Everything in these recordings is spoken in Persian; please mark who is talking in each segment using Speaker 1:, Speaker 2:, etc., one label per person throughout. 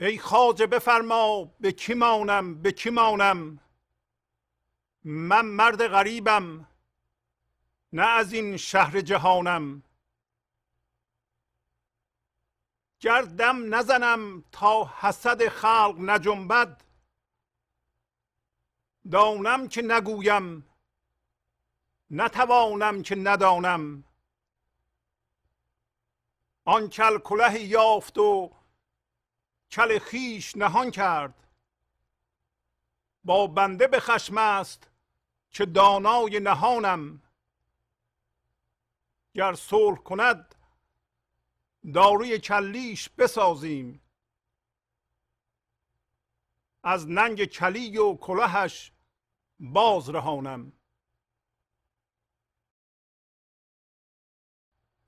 Speaker 1: ای خواجه بفرما به کی مانم به کی مانم؟ من مرد غریبم نه از این شهر جهانم. گردم نزنم تا حسد خلق نجنبد دانم که نگویم نتوانم که ندانم. آن کل کله یافت و کل خیش نهان کرد. با بنده به خشم است که دانای نهانم. گر صلح کند داروی کلیش بسازیم. از ننگ کلی و کلهش باز رهانم.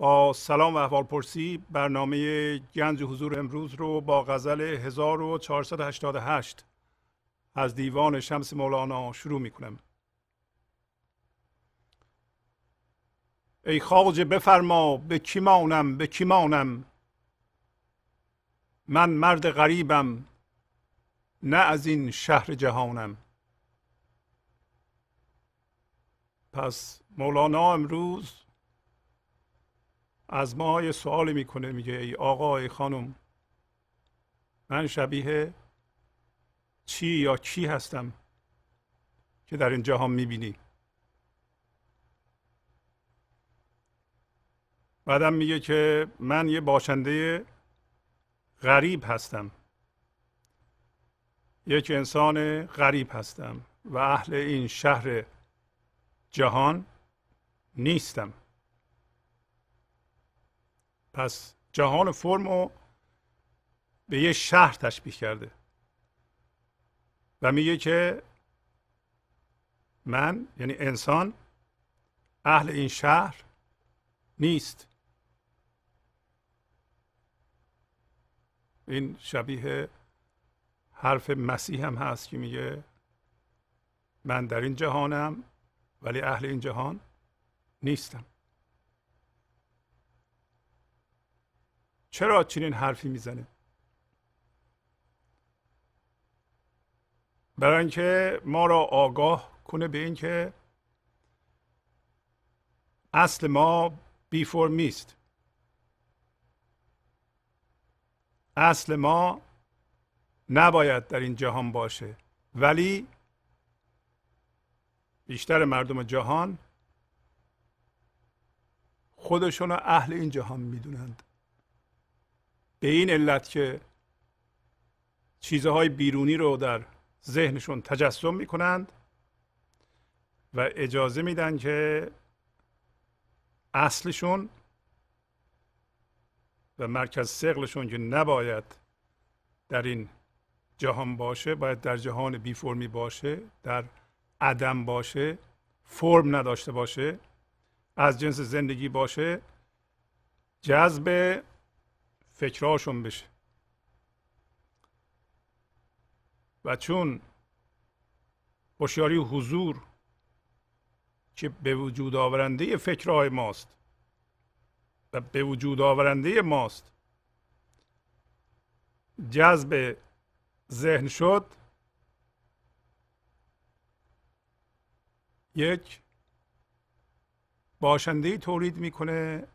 Speaker 1: با سلام و احوال پرسی برنامه گنج حضور امروز رو با غزل 1488 از دیوان شمس مولانا شروع می کنم ای خواجه بفرما به کی مانم به کی مانم؟ من مرد غریبم نه از این شهر جهانم. پس مولانا امروز از ما یه سوالی می‌کنه میگه ای آقا ای خانم من شبیه چی یا کی هستم که در این جهان می‌بینی؟ بعدم میگه که من یه باشنده غریب هستم. یک انسان غریب هستم و اهل این شهر جهان نیستم. پس جهان فرم رو به یه شهر تشبیه کرده و میگه که من یعنی انسان اهل این شهر نیست. این شبیه حرف مسیح هم هست که میگه من در این جهانم ولی اهل این جهان نیستم. چرا چنین حرفی می‌زنه؟ برای اینکه ما را آگاه کنه به اینکه اصل ما بی فرمی اصل ما نباید در این جهان باشه ولی بیشتر مردم جهان خودشون اهل این جهان می‌دونند. به این علت که چیزهای بیرونی رو در ذهنشون تجسم می‌کنند و اجازه میدن که اصلشون و مرکز سقلشون که نباید در این جهان باشه باید در جهان بی فرمی باشه در عدم باشه فرم نداشته باشه از جنس زندگی باشه جذب فکرهاشون بشه. و چون هوشیاری حضور که به وجود آورنده فکرهای ماست و به وجود آورنده ماست جذب ذهن شد یک باشنده تولید می‌کنه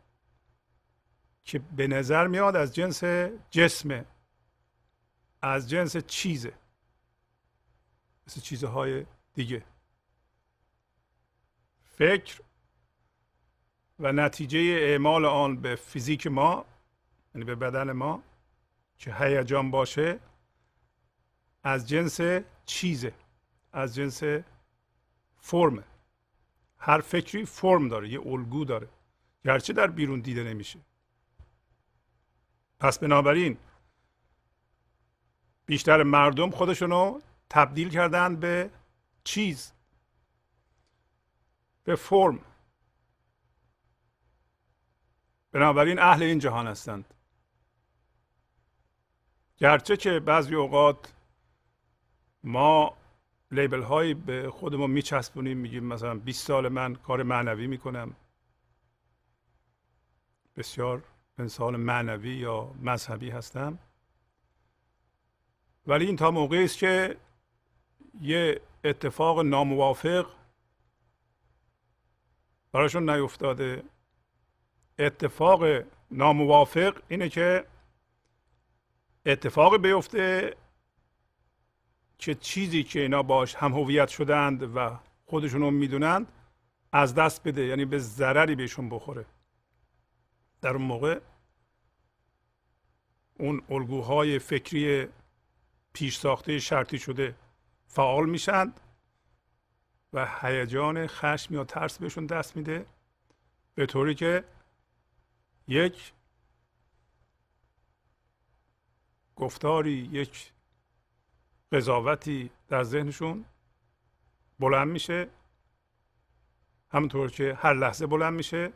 Speaker 1: که به نظر میاد از جنس جسمه از جنس چیزه مثل چیزهای دیگه. فکر و نتیجه اعمال آن به فیزیک ما یعنی به بدن ما که هیجان باشه از جنس چیزه از جنس فرمه هر فکری فرم داره یه الگو داره. گرچه در بیرون دیده نمیشه. پس بنابراین بیشتر مردم خودشونو تبدیل کردن به چیز به فرم. بنابراین اهل این جهان هستند. گرچه که بعضی اوقات ما لیبل هایی به خودمون میچسبونیم میگیم مثلا 20 سال من کار معنوی می‌کنم. بسیار انسان معنوی یا مذهبی هستم. ولی این تا موقعی است که یه اتفاق ناموافق براشون نیفتاده. اتفاق ناموافق اینه که اتفاق بیفته که چیزی که اینا باش هم هویت شدند و خودشون رو می‌دونند از دست بده یعنی به ضرری بهشون بخوره. در اون موقع اون الگوهای فکری پیش ساخته شرطی شده فعال میشند و هیجان خشم یا ترس بهشون دست میده به طوری که یک گفتاری یک قضاوتی در ذهنشون بلند میشه همونطور که هر لحظه بلند میشه.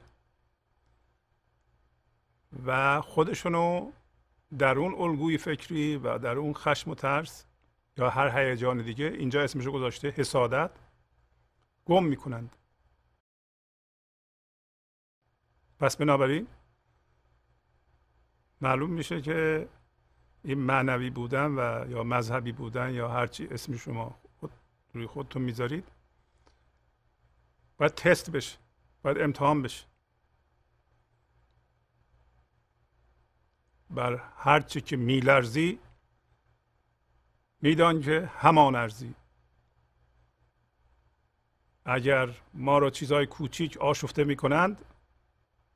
Speaker 1: و خودشونو در اون الگوی فکری و در اون خشم و ترس یا هر هیجان دیگه اینجا اسمشو گذاشته حسادت گم می‌کنند. پس بنابراین معلوم میشه که این معنوی بودن و یا مذهبی بودن یا هرچی اسم شما خود روی خودتون می‌ذارید باید تست بشه باید امتحان بشه. بر هرچی که میلرزی میدان که همان ارزی. اگر ما رو چیزهای کوچیک آشفته می‌کنند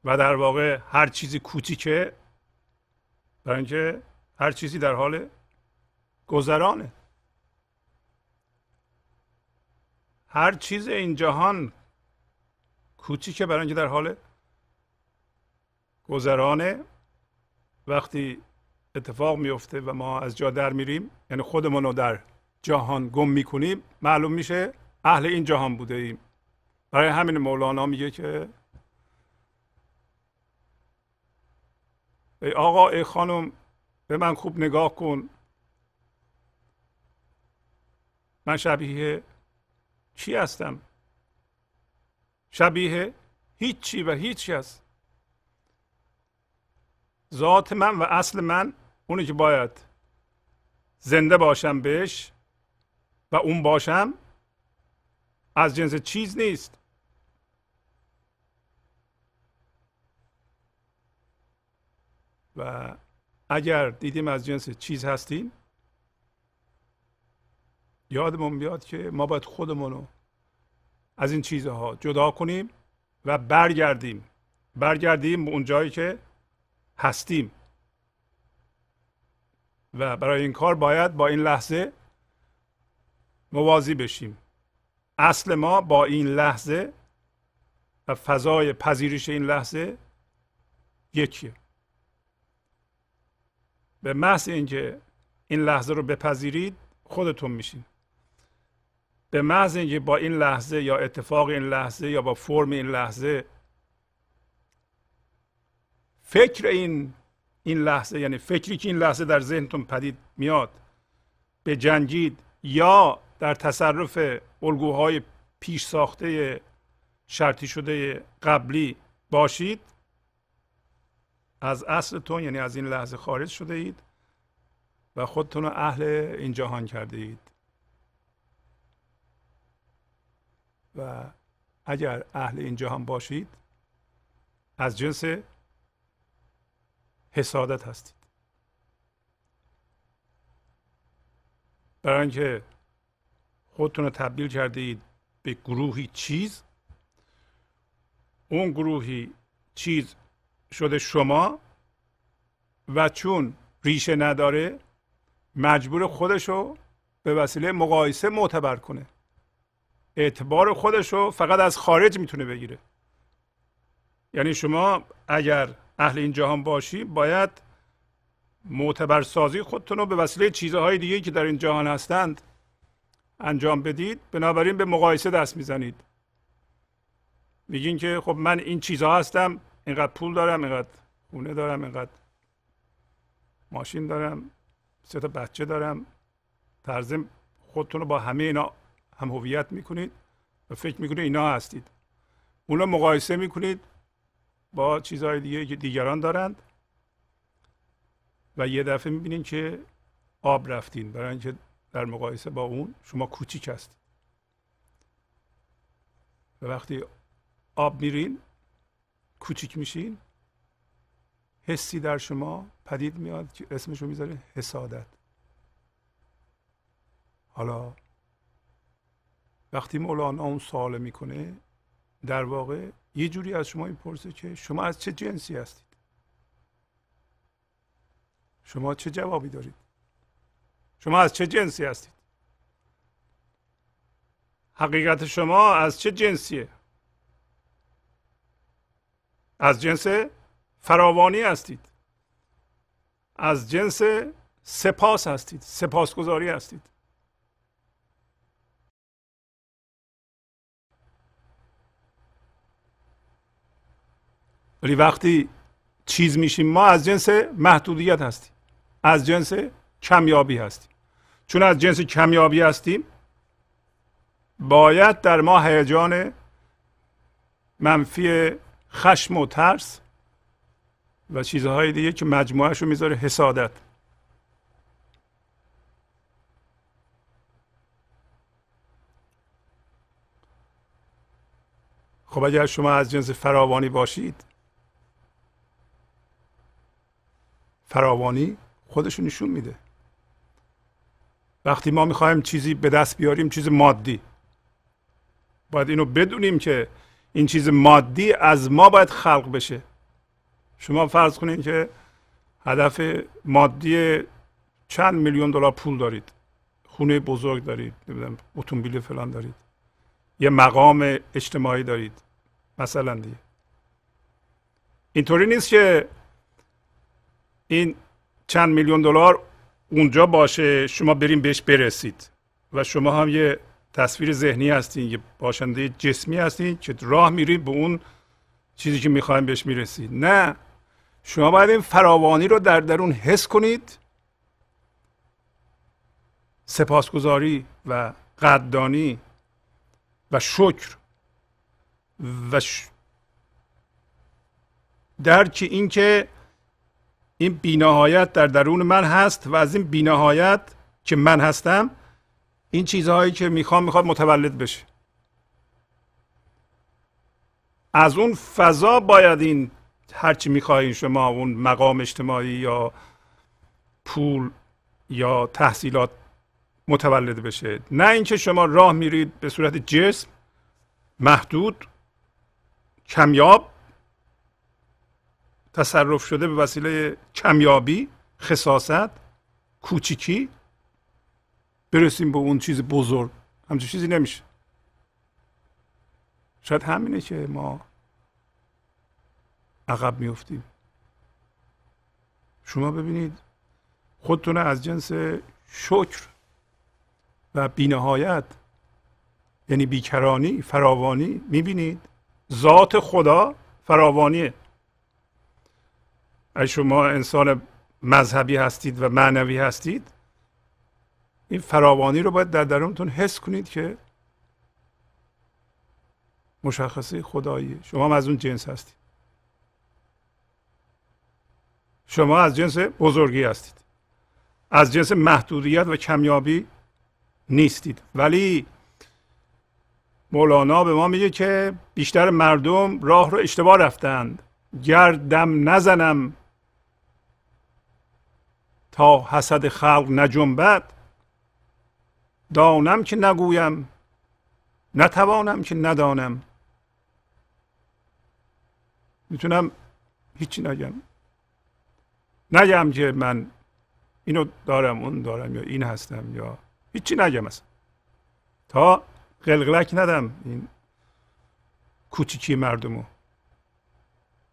Speaker 1: و در واقع هر چیزی کوچیکه برای اینکه هر چیزی در حال گذرانه. هر چیز این جهان کوچیکه برای اینکه در حال گذرانه. وقتی اتفاق میفته و ما از جا در میریم یعنی خودمون رو در جهان گم می‌کنیم معلوم میشه اهل این جهان بوده ایم برای همین مولانا میگه که ای آقا ای خانم به من خوب نگاه کن. من شبیه چی هستم؟ شبیه هیچی و هیچی هست ذات من و اصل من اونی که باید زنده باشم بهش و اون باشم از جنس چیز نیست. و اگر دیدیم از جنس چیز هستیم یادمون بیاد که ما باید خودمون رو از این چیزها جدا کنیم و برگردیم. برگردیم به اون جایی که هستیم. و برای این کار باید با این لحظه موازی بشیم. اصل ما با این لحظه و فضای پذیرش این لحظه یکیه. به محض اینکه این لحظه رو بپذیرید خودتون میشین. به محض اینکه با این لحظه یا اتفاق این لحظه یا با فرم این لحظه فکر این این لحظه یعنی فکری که این لحظه در ذهنتون پدید میاد به جنگید یا در تصرف الگوهای پیش ساخته شرطی شده قبلی باشید از اصلتون یعنی از این لحظه خارج شده اید و خودتون رو اهل این جهان کرده اید. و اگر اهل این جهان باشید از جنس حسادت هستید. برای اینکه خودتون رو تبدیل کرده اید به گروهی چیز اون گروهی چیز شده شما و چون ریشه نداره مجبور خودشو به وسیله مقایسه معتبر کنه. اعتبار خودشو فقط از خارج می‌تونه بگیره. یعنی شما اگر اهل این جهان باشی باید معتبر سازی خودتون رو به وسیله چیزهای دیگه که در این جهان هستند انجام بدید. بنابراین به مقایسه دست می‌زنید. میگین که خب من این چیزها هستم اینقدر پول دارم اینقدر خونه دارم اینقدر ماشین دارم سه تا بچه دارم. ترزم خودتون رو با همه اینا هم هویت می‌کنید و فکر می‌کنید اینا هستید. اونا مقایسه می‌کنید. با چیزهای دیگه که دیگران دارند و یه دفعه می‌بینید که آب رفتین برای اینکه در مقایسه با اون شما کوچیک هستید. و وقتی آب میرین کوچیک میشین حسی در شما پدید میاد که اسمش رو می‌ذاره حسادت. حالا وقتی مولانا اون سوال می‌کنه در واقع یه جوری از شما می‌پرسه که شما از چه جنسی هستید؟ شما چه جوابی دارید؟ شما از چه جنسی هستید؟ حقیقت شما از چه جنسیه؟ از جنس فراوانی هستید. از جنس سپاس هستید سپاسگزاری هستید. ولی وقتی چیز میشیم ما از جنس محدودیت هستیم از جنس کمیابی هستیم. چون از جنس کمیابی هستیم باید در ما هیجان منفی خشم و ترس و چیزهای دیگه که مجموعهش رو می‌ذاره حسادت. خب اگر شما از جنس فراوانی باشید فراوانی خودشو نشون میده. وقتی ما می‌خوایم چیزی به دست بیاریم چیز مادی. باید اینو بدونیم که این چیز مادی از ما باید خلق بشه. شما فرض کنید که هدف مادی چند میلیون دلار پول دارید. خونه بزرگ دارید نمی‌دونم اتومبیل فلان دارید. یه مقام اجتماعی دارید. مثلا دیگه. اینطوری نیست که این چند میلیون دلار اونجا باشه شما بریم بهش برسید. و شما هم یه تصویر ذهنی هستین یه باشنده جسمی هستین که راه میرید به اون چیزی که می‌خوایم بهش می‌رسید. نه. شما باید این فراوانی رو در درون حس کنید. سپاسگزاری و قدردانی و شکر. و ش... درک اینکه این بینهایت در درون من هست و از این بینهایت که من هستم این چیزهایی که می‌خوام می‌خواد متولد بشه. از اون فضا باید این هرچی می‌خواهید شما اون مقام اجتماعی یا پول یا تحصیلات متولد بشه. نه اینکه شما راه میرید به صورت جسم محدود کمیاب تصرف شده به وسیله کمیابی خصاست کوچیکی. برسیم به اون چیز بزرگ. همچون چیزی نمیشه. شاید همینه که ما عقب میفتیم شما ببینید خودتون از جنس شکر و بینهایت یعنی بیکرانی فراوانی می‌بینید. ذات خدا فراوانیه. شما انسان مذهبی هستید و معنوی هستید این فراوانی رو باید در درونتون حس کنید که مشخصه خدایی. شما هم از اون جنس هستید. شما از جنس بزرگی هستید. از جنس محدودیت و کمیابی نیستید. ولی مولانا به ما میگه که بیشتر مردم راه رو اشتباه رفتند. گردم نزنم تا حسد خلق نجنبد دانم که نگویم نتوانم که ندانم. می‌تونم هیچی نگم. نگم که من اینو دارم اون دارم یا این هستم یا هیچی نگم اصلا. تا قلقلک ندم این کوچیکی مردمو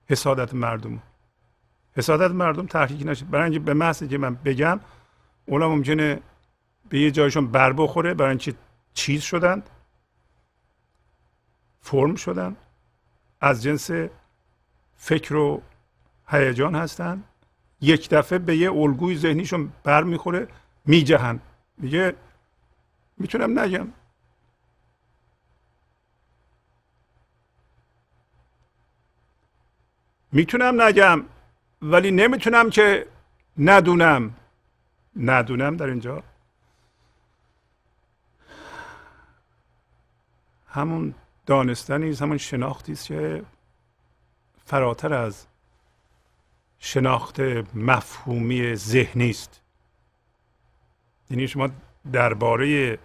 Speaker 1: حسادت مردمو. حسادت مردم تحریک نشه. برای اینکه به محض که من بگم اونا ممکنه به یه جایشون بر بخوره برای اینکه چیز شدند فرم شدن از جنس فکر و هیجان هستند یک دفعه به یه الگوی ذهنیشون بر می‌خوره میجهن. میگه می‌تونم نگم. می‌تونم نگم. ولی نمی‌تونم که ندونم. ندونم در اینجا. همون دانستنی همون شناختی است که فراتر از شناخت مفهومی ذهنی است یعنی شما درباره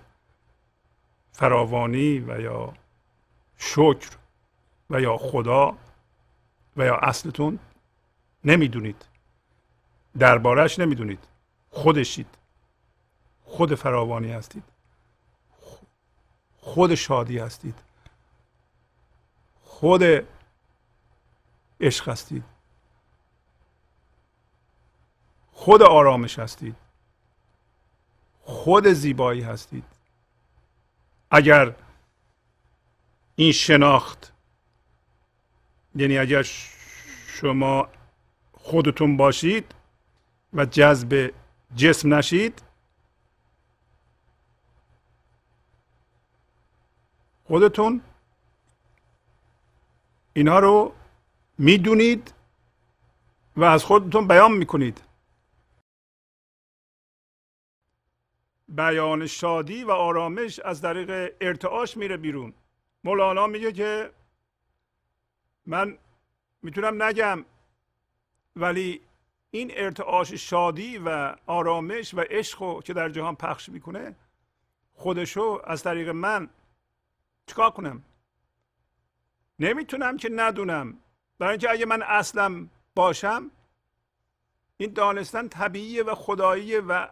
Speaker 1: فراوانی و یا شکر و یا خدا و یا اصلتون نمی‌دونید. دربارهش نمی‌دونید. خودشید. خود فراوانی هستید. خود شادی هستید. خود عشق هستید. خود آرامش هستید. خود زیبایی هستید. اگر این شناخت یعنی اگر شما خودتون باشید و جذب جسم نشید. خودتون اینها رو می‌دونید و از خودتون بیان می‌کنید. بیان شادی و آرامش از طریق ارتعاش میره بیرون. مولانا میگه که من می‌تونم نگم ولی این ارتعاش شادی و آرامش و عشق که در جهان پخش می‌کنه خودشو از طریق من چیکار کنم؟ نمی‌تونم که ندونم. برای اینکه اگه من اصلم باشم این دانستن طبیعیه و خداییه و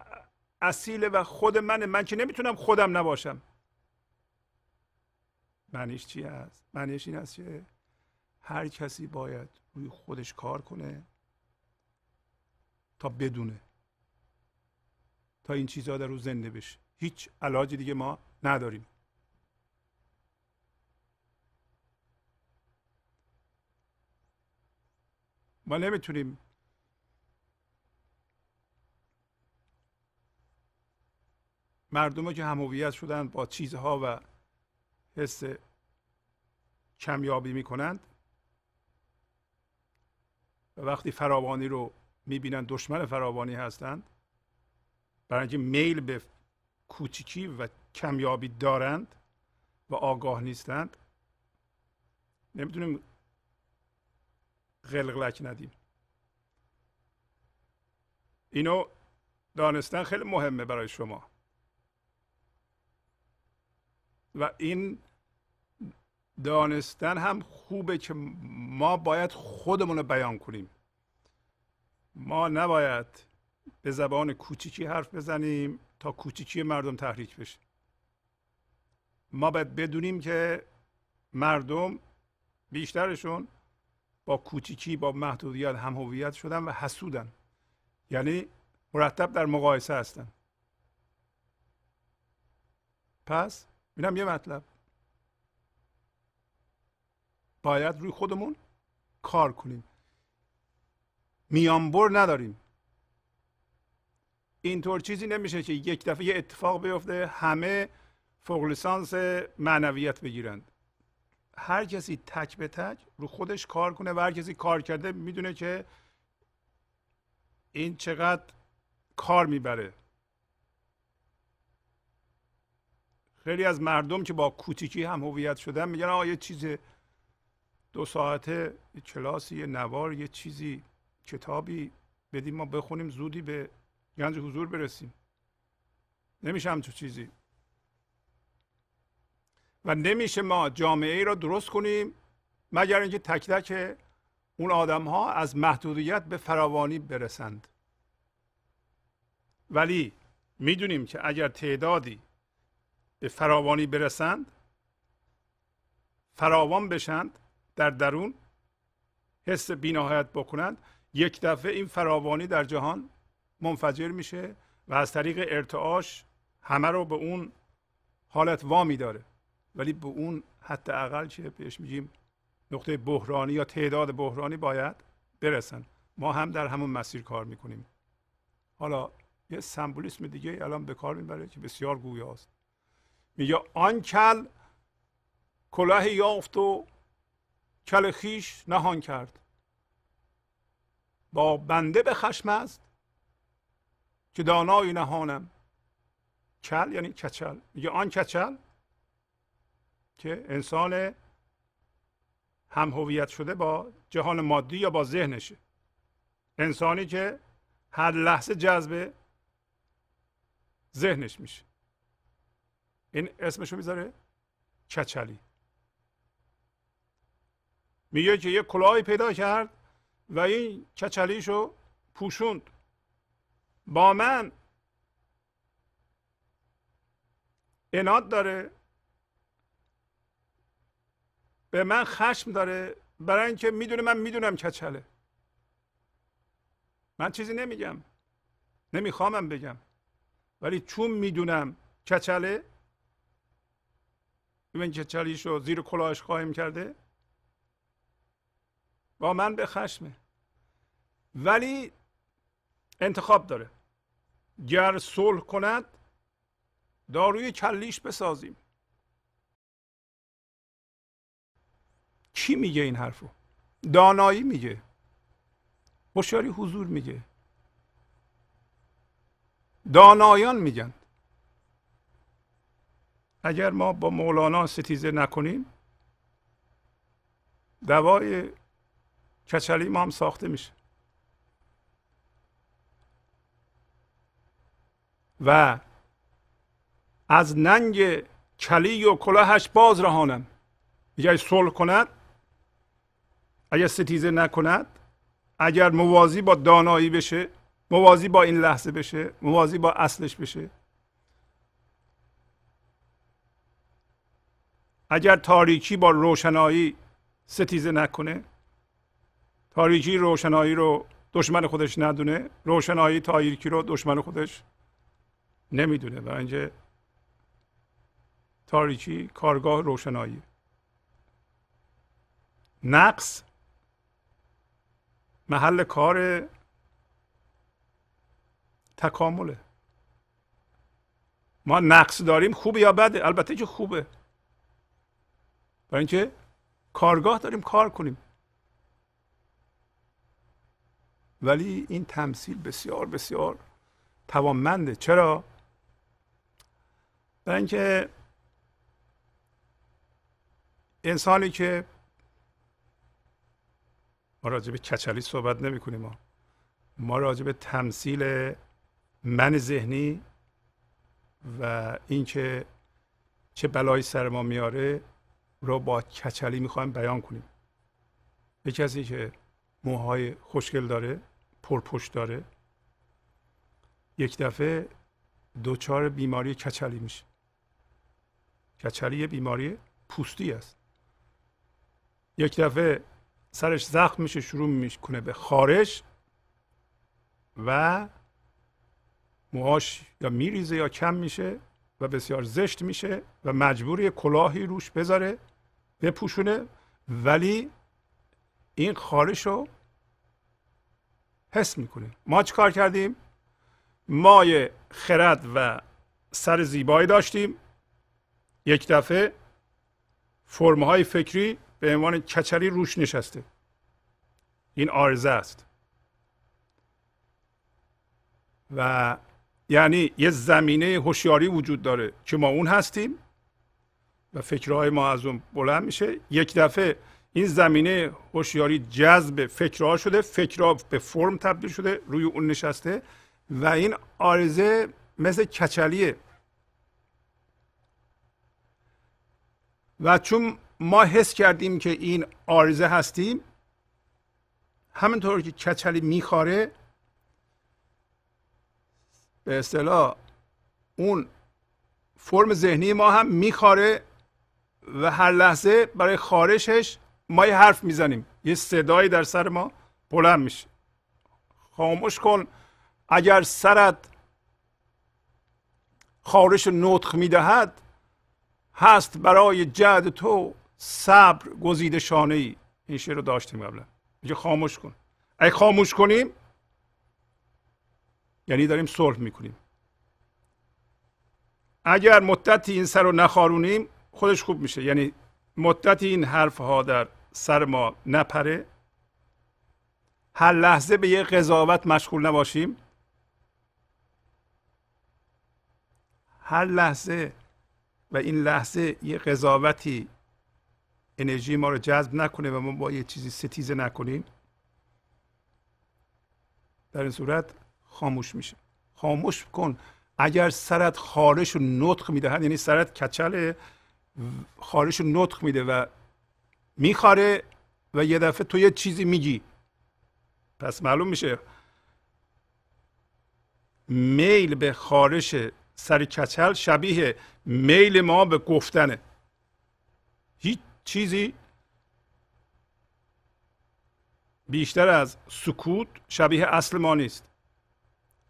Speaker 1: اصیله و خود منه. من که نمی‌تونم خودم نباشم. معنیش چی هست؟ معنیش این است که هر کسی باید روی خودش کار کنه. تا بدونه. تا این چیزها در رو زنده بشه. هیچ علاج دیگه ما نداریم. ما نمی‌تونیم مردم که همویت شدن با چیزها و حس کمیابی می‌کنند و وقتی فراوانی رو می‌بینند دشمن فراوانی هستند. برای اینکه میل به کوچیکی و کمیابی دارند و آگاه نیستند. نمی‌تونیم غلغلک ندیم. اینو دانستن خیلی مهمه برای شما. و این دانستن هم خوبه که ما باید خودمون رو بیان کنیم. ما نباید به زبان کوچیکی حرف بزنیم تا کوچیکی مردم تحریک بشه. ما باید بدونیم که مردم بیشترشون با کوچیکی با محدودیت هم هویت شدن و حسودن. یعنی مرتب در مقایسه هستن. پس اینم یه مطلب. باید روی خودمون کار کنیم. میانبر نداریم. اینطور چیزی نمیشه که یک دفعه یه اتفاق بیفته همه فوق لیسانس معنویت بگیرند. هر کسی تک به تک رو خودش کار کنه و هر کسی کار کرده می‌دونه که این چقدر کار می‌بره. خیلی از مردم که با کوچیکی هم هویت شدن میگن آقا یه چیز دو ساعته یه کلاسی یه نوار یه چیزی. کتابی بدیم ما بخونیم زودی به گنج حضور برسیم. نمیشه همچون چیزی. و نمیشه ما جامعه ای را درست کنیم مگر اینکه تک تک اون آدم ها از محدودیت به فراوانی برسند. ولی می‌دونیم که اگر تعدادی به فراوانی برسند فراوان بشند در درون حس بینهایت بکنند یک دفعه این فراوانی در جهان منفجر میشه و از طریق ارتعاش همه رو به اون حالت وامی داره. ولی به اون حتی اقل چه بهش میگیم نقطه بحرانی یا تعداد بحرانی باید برسن. ما هم در همون مسیر کار می‌کنیم. حالا یه سمبولیسم دیگه الان به کار می‌بره که بسیار گویاست میگه آن کل کلاه یافت و کل خیش نهان کرد. با بنده به خشم است. که دانای نهانم. کل یعنی کچل. میگه آن کچل که انسان هم هویت شده با جهان مادی یا با ذهنشه. انسانی که هر لحظه جذب ذهنش میشه. این اسمشو می‌ذاره کچلی. میگه که یه کلاهی پیدا کرد و این کچلیشو پوشوند. با من اناد داره. به من خشم داره. برای اینکه می‌دونه من می‌دونم کچله. من چیزی نمیگم. نمیخوامم بگم. ولی چون می‌دونم کچله ببین کچلیش رو زیر کلاهش قایم کرده با من به خشمه. ولی انتخاب داره. گر صلح کند داروی کلیش بسازیم. کی میگه این حرفو؟ دانایی میگه. هوشیاری حضور میگه. دانایان میگن. اگر ما با مولانا ستیزه نکنیم دوای کچلی ما هم ساخته میشه. و از ننگ کلی و کلاهش باز رهانم. اگر صلح کند اگر ستیزه نکند اگر موازی با دانایی بشه موازی با این لحظه بشه موازی با اصلش بشه. اگر تاریکی با روشنایی ستیزه نکنه تاریکی روشنایی رو دشمن خودش ندونه روشنایی تاریکی رو دشمن خودش نمی‌دونه و اینجا تاریکی کارگاه روشنایی. نقص محل کار تکامله. ما نقص داریم خوبه یا بده؟ البته که خوبه. برای اینکه کارگاه داریم کار کنیم. ولی این تمثیل بسیار بسیار توانمنده. چرا؟ برای اینکه انسانی که ما راجع به کچلی صحبت نمی کنیم ما ما راجع تمثیل من ذهنی و اینکه چه بلایی سر ما میاره رو با کچلی می‌خوایم بیان کنیم. به کسی که موهای خوشگل داره پرپشت داره. یک دفعه دوچار بیماری کچلی میشه. کچلی بیماری پوستی است. یک دفعه سرش زخم میشه شروع می‌کنه به خارش و موهاش یا میریزه یا کم میشه و بسیار زشت میشه و مجبوری کلاهی روش بذاره بپوشونه. ولی این خارش رو حس می‌کنه ما چه کار کردیم؟ مای خرد و سر زیبایی داشتیم. یک دفعه فرمهای فکری به عنوان کچری روش نشسته. این آرزه است. و یعنی یه زمینه هوشیاری وجود داره که ما اون هستیم و فکرهای ما از اون بلند میشه. یک دفعه این زمینه هوشیاری جذب فکرها شده فکرها به فرم تبدیل شده روی اون نشسته و این آرزه مثل کچلیه. و چون ما حس کردیم که این آرزه هستیم همینطور که کچلی میخاره به اصطلاح اون فرم ذهنی ما هم میخاره و هر لحظه برای خارشش ما یه حرف می‌زنیم. یه صدایی در سر ما بلند میشه. خاموش کن. اگر سرت خارش نطخ می‌دهد هست برای جد تو صبر گزیده شانه ای این شعر رو داشتیم قبلا. میگه خاموش کن. اگه خاموش کنیم یعنی داریم صلح می‌کنیم. اگر مدتی این سر رو نخارونیم خودش خوب میشه. یعنی مدتی این حرف ها در سر ما نپره. هر لحظه به یه قضاوت مشغول نباشیم. هر لحظه و این لحظه یه قضاوتی انرژی ما رو جذب نکنه و ما با یه چیزی ستیزه نکنیم. در این صورت خاموش میشه. خاموش کن. اگر سرت خارش و نطق می‌دهد یعنی سرت کچل خارش و نطق میده و میخاره و یه دفعه تو یه چیزی میگی. پس معلوم میشه. میل به خارش سر کچل شبیه میل ما به گفتنه. هیچ چیزی بیشتر از سکوت شبیه اصل ما نیست.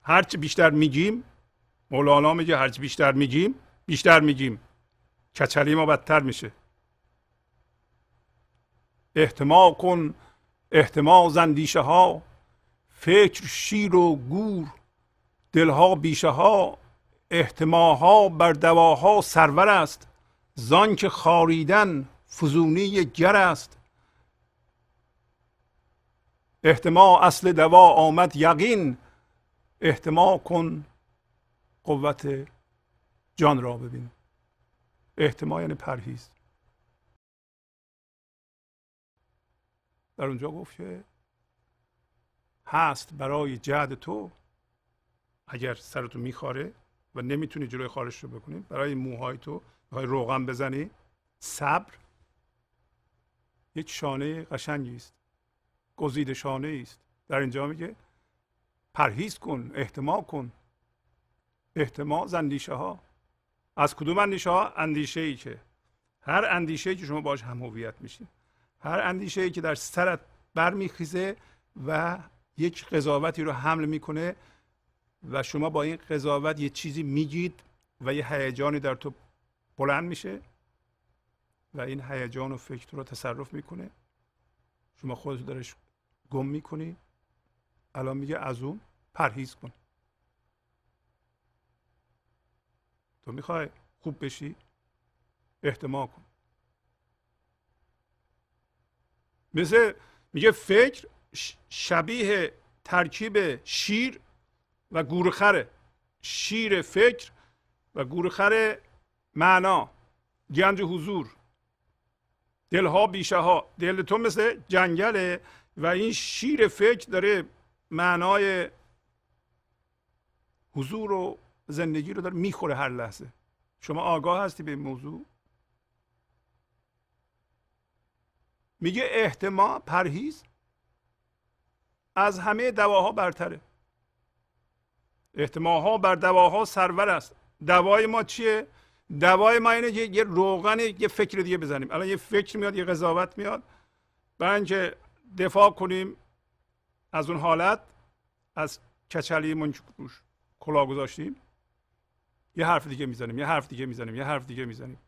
Speaker 1: هرچی بیشتر میگیم مولانا میگه هرچی بیشتر میگیم بیشتر میگیم. کچلی ما بدتر میشه. احتمال کن احتمال زندیشه ها. فکر شیر و گور دلها بیشه ها. احتماها بر دواها سرور است. زان که خاریدن فزونی گر است. احتمال اصل دوا آمد یقین. احتمال کن قوت جان را ببین. احتمال یعنی پرهیز. در اونجا گفت که هست برای جهد تو اگر سرتو میخاره و نمی‌تونی جلوی خارش رو بکنی برای موهای تو می‌خوای روغن بزنی صبر یک شانه قشنگی است گزیده شانه است. در اینجا میگه پرهیز کن احتمال کن. احتمال اندیشه ها از کدوم اندیشه ها اندیشه ای که هر اندیشه ای که شما باش هم هویت میشین. هر اندیشه ای که در سرت برمیخیزه و یک قضاوتی رو حمل می‌کنه و شما با این قضاوت یه چیزی میگید و یه هیجانی در تو بلند میشه و این هیجان و فکر رو تصرف می‌کنه. شما خودتو درش گم می‌کنی. الان میگه از اون پرهیز کن. تو می‌خوای خوب بشی احتمال کن. مثل میگه فکر شبیه ترکیب شیر و گورخره شیر فکر و گورخر معنا. گنج حضور. دلها بیشه ها دل تو مثل جنگله و این شیر فکر داره معنای حضور و زندگی رو داره می‌خوره هر لحظه. شما آگاه هستی به این موضوع؟ میگه احتمال پرهیز از همه دواها برتره. احتمال بر دواها سرور است. دوای ما چیه؟ دوای ما اینه یه روغن یه فکر دیگه بزنیم. الان یه فکر میاد یه قضاوت میاد. برای دفاع کنیم از اون حالت از کچلی من کلا گذاشتیم. یه حرف دیگه می‌زنیم یه حرف دیگه می‌زنیم یه حرف دیگه می‌زنیم.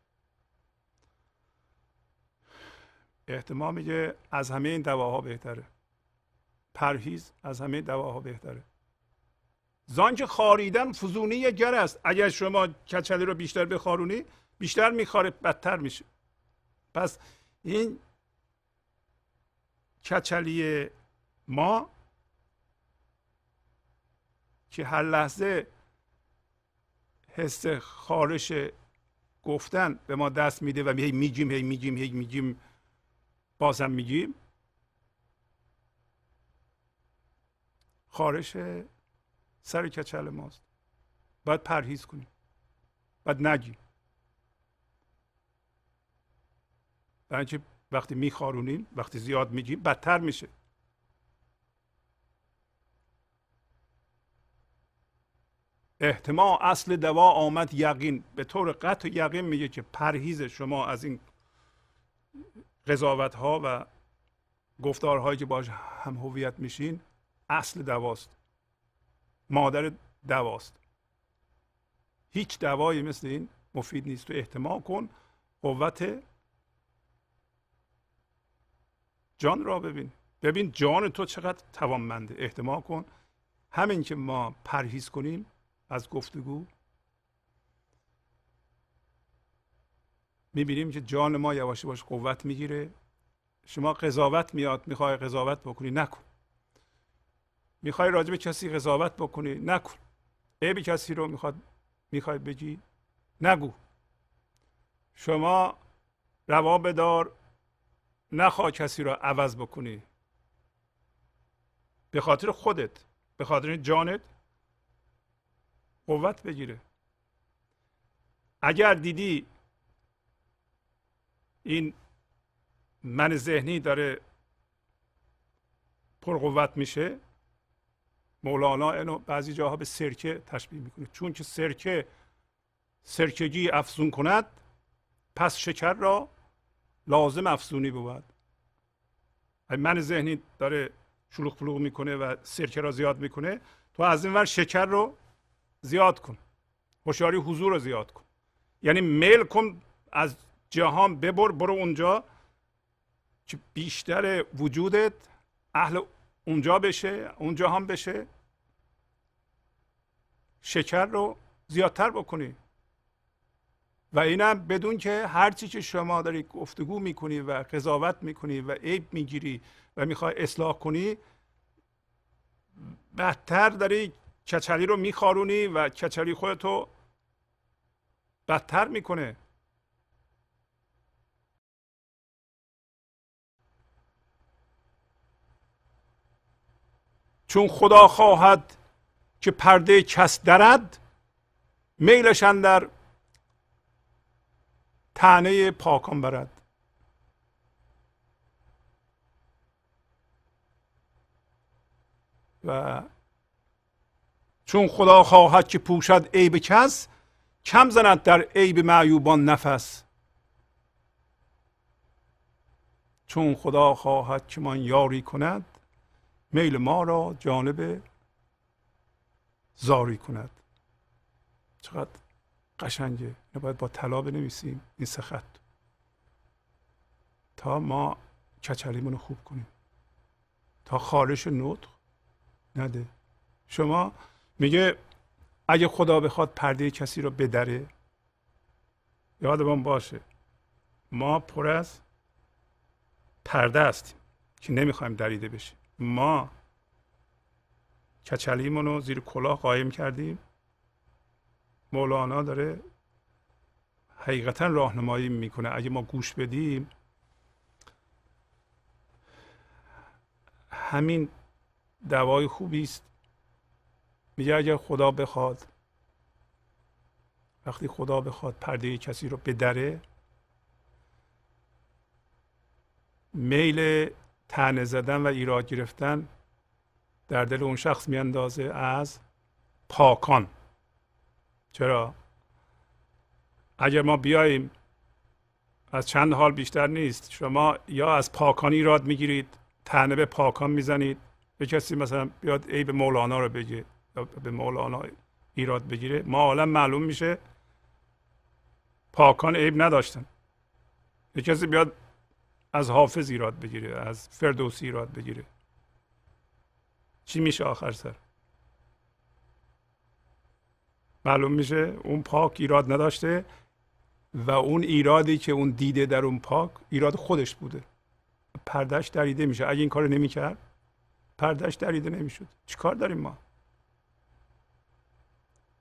Speaker 1: احتمال میگه از همه این دواها بهتره. پرهیز از همه دواها بهتره. زانچه خاریدن فزونی گر است. اگر شما کچلی رو بیشتر بخارونی بیشتر میخاره بدتر میشه. پس این کچلی ما که هر لحظه حس خارش گفتن به ما دست میده و هی میگیم هی میگیم هی میگیم بازم میگیم. خارش سر کچل ماست. باید پرهیز کنیم. باید نگیم. برای وقتی میخارونیم وقتی زیاد میگیم بدتر میشه. احتمال اصل دوا آمد یقین. به طور قطع یقین میگه که پرهیز شما از این قضاوت ها و گفتارهایی که باش هم هویت میشین اصل دواست. مادر دواست. هیچ دوایی مثل این مفید نیست. تو احتمال کن قوت جان را ببین. ببین جان تو چقدر توانمنده. احتمال کن همین که ما پرهیز کنیم از گفتگو می‌بینیم که جان ما یواش باش قوت می‌گیره. شما قضاوت میاد می‌خوای قضاوت بکنی نکن. می‌خوای راجع به کسی قضاوت بکنی نکن. عیب کسی رو می‌خواد می‌خوای بگی نگو. شما روا بدار نخوا کسی را عوض بکنی. به خاطر خودت به خاطر جانت قوت بگیره. اگر دیدی این من ذهنی داره پرقوت میشه. مولانا اینو بعضی جاها به سرکه تشبیه می‌کنه. چون که سرکه سرکگی افزون کند پس شکر را لازم افزونی بود. من ذهنی داره شلوغ پلوغ می‌کنه و سرکه را زیاد می‌کنه. تو از این ور شکر رو زیاد کن. هوشیاری حضور رو زیاد کن. یعنی میل کن از جهان ببر برو اونجا. که بیشتر وجودت اهل اونجا بشه اونجا هم بشه. شکر رو زیادتر بکنی. و اینم بدون که هرچی که شما داری گفتگو می‌کنی و قضاوت می‌کنی و عیب می‌گیری و می‌خوای اصلاح کنی بدتر داری کچلی رو میخارونی و کچلی خودتو بدتر می‌کنه. چون خدا خواهد که پرده کس درد میلشن در تنه پاکان برد. و چون خدا خواهد که پوشد عیب کس کم زند در عیب معیوبان نفس. چون خدا خواهد که من یاری کند میل ما را جانب زاری کند. چقدر قشنگه. باید با طلا بنویسیم. این سه تا ما کچلیمون رو خوب کنیم. تا خارش نطق نده. شما میگه اگه خدا بخواد پرده کسی رو بدره یادمان باشه. ما پر از پرده هستیم که نمی‌خوایم دریده بشه ما کچلیمون رو زیر کلاه قایم کردیم. مولانا داره حقیقتا راهنمایی می‌کنه. اگه ما گوش بدیم همین دوای خوبی است. میگه اگر خدا بخواد وقتی خدا بخواد پرده کسی رو بدره میل تنه زدن و ایراد گرفتن در دل اون شخص میاندازه از پاکان. چرا؟ اگر ما بیاییم از چند حال بیشتر نیست. شما یا از پاکان ایراد می‌گیرید تنه به پاکان می‌زنید. به کسی مثلا بیاد ای به مولانا رو بگه یا به مولانا ایراد بگیره ما حالا معلوم میشه پاکان عیب نداشتن. یه کسی بیاد از حافظ ایراد بگیره از فردوسی ایراد بگیره. چی میشه آخر سر؟ معلوم میشه اون پاک ایراد نداشته و اون ایرادی که اون دیده در اون پاک ایراد خودش بوده. پردش دریده میشه. اگه این کار نمی‌کرد پردش دریده نمی‌شد. چیکار داریم ما؟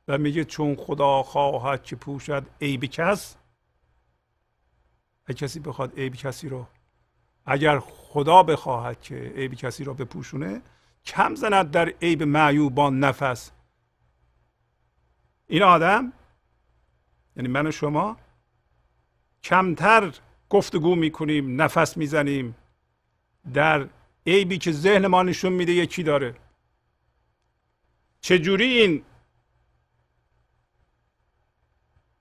Speaker 1: و میگه چون خدا خواهد که پوشد عیب کس اگه کسی بخواد عیب کسی رو اگر خدا بخواهد که عیب کسی را بپوشونه کم زند در عیب معیوبان نفس. این آدم یعنی من و شما کمتر گفتگو می‌کنیم نفس می‌زنیم در عیبی که ذهن ما نشون میده یکی داره. چجوری این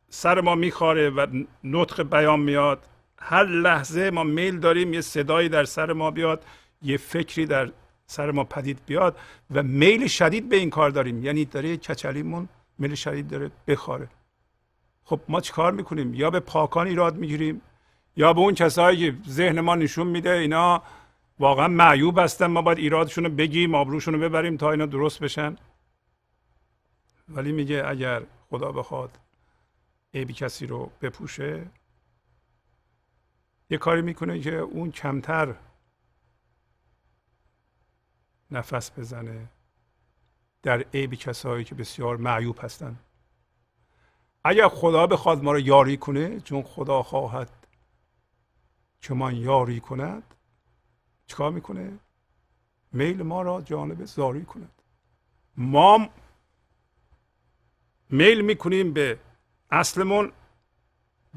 Speaker 1: سر ما میخواره و نطق بیان میاد؟ هر لحظه ما میل داریم یه صدایی در سر ما بیاد یه فکری در سر ما پدید بیاد و میل شدید به این کار داریم. یعنی داره کچلیمون میل شدید داره بخواره خب ما چیکار می‌کنیم؟ یا به پاکان ایراد می‌گیریم یا به اون کسایی که ذهن ما نشون میده اینا واقعا معیوب هستن. ما باید ایرادشون رو بگیم آبروشون رو ببریم تا اینا درست بشن. ولی میگه اگر خدا بخواد عیبی کسی رو بپوشه یه کاری می‌کنه که اون کمتر نفس بزنه در عیب کسایی که بسیار معیوب هستند اگر خدا بخواد ما رو یاری کنه چون خدا خواهد که من یاری کند چیکار می‌کنه؟ میل ما را جانب زاری کند. ما میل می‌کنیم به اصلمون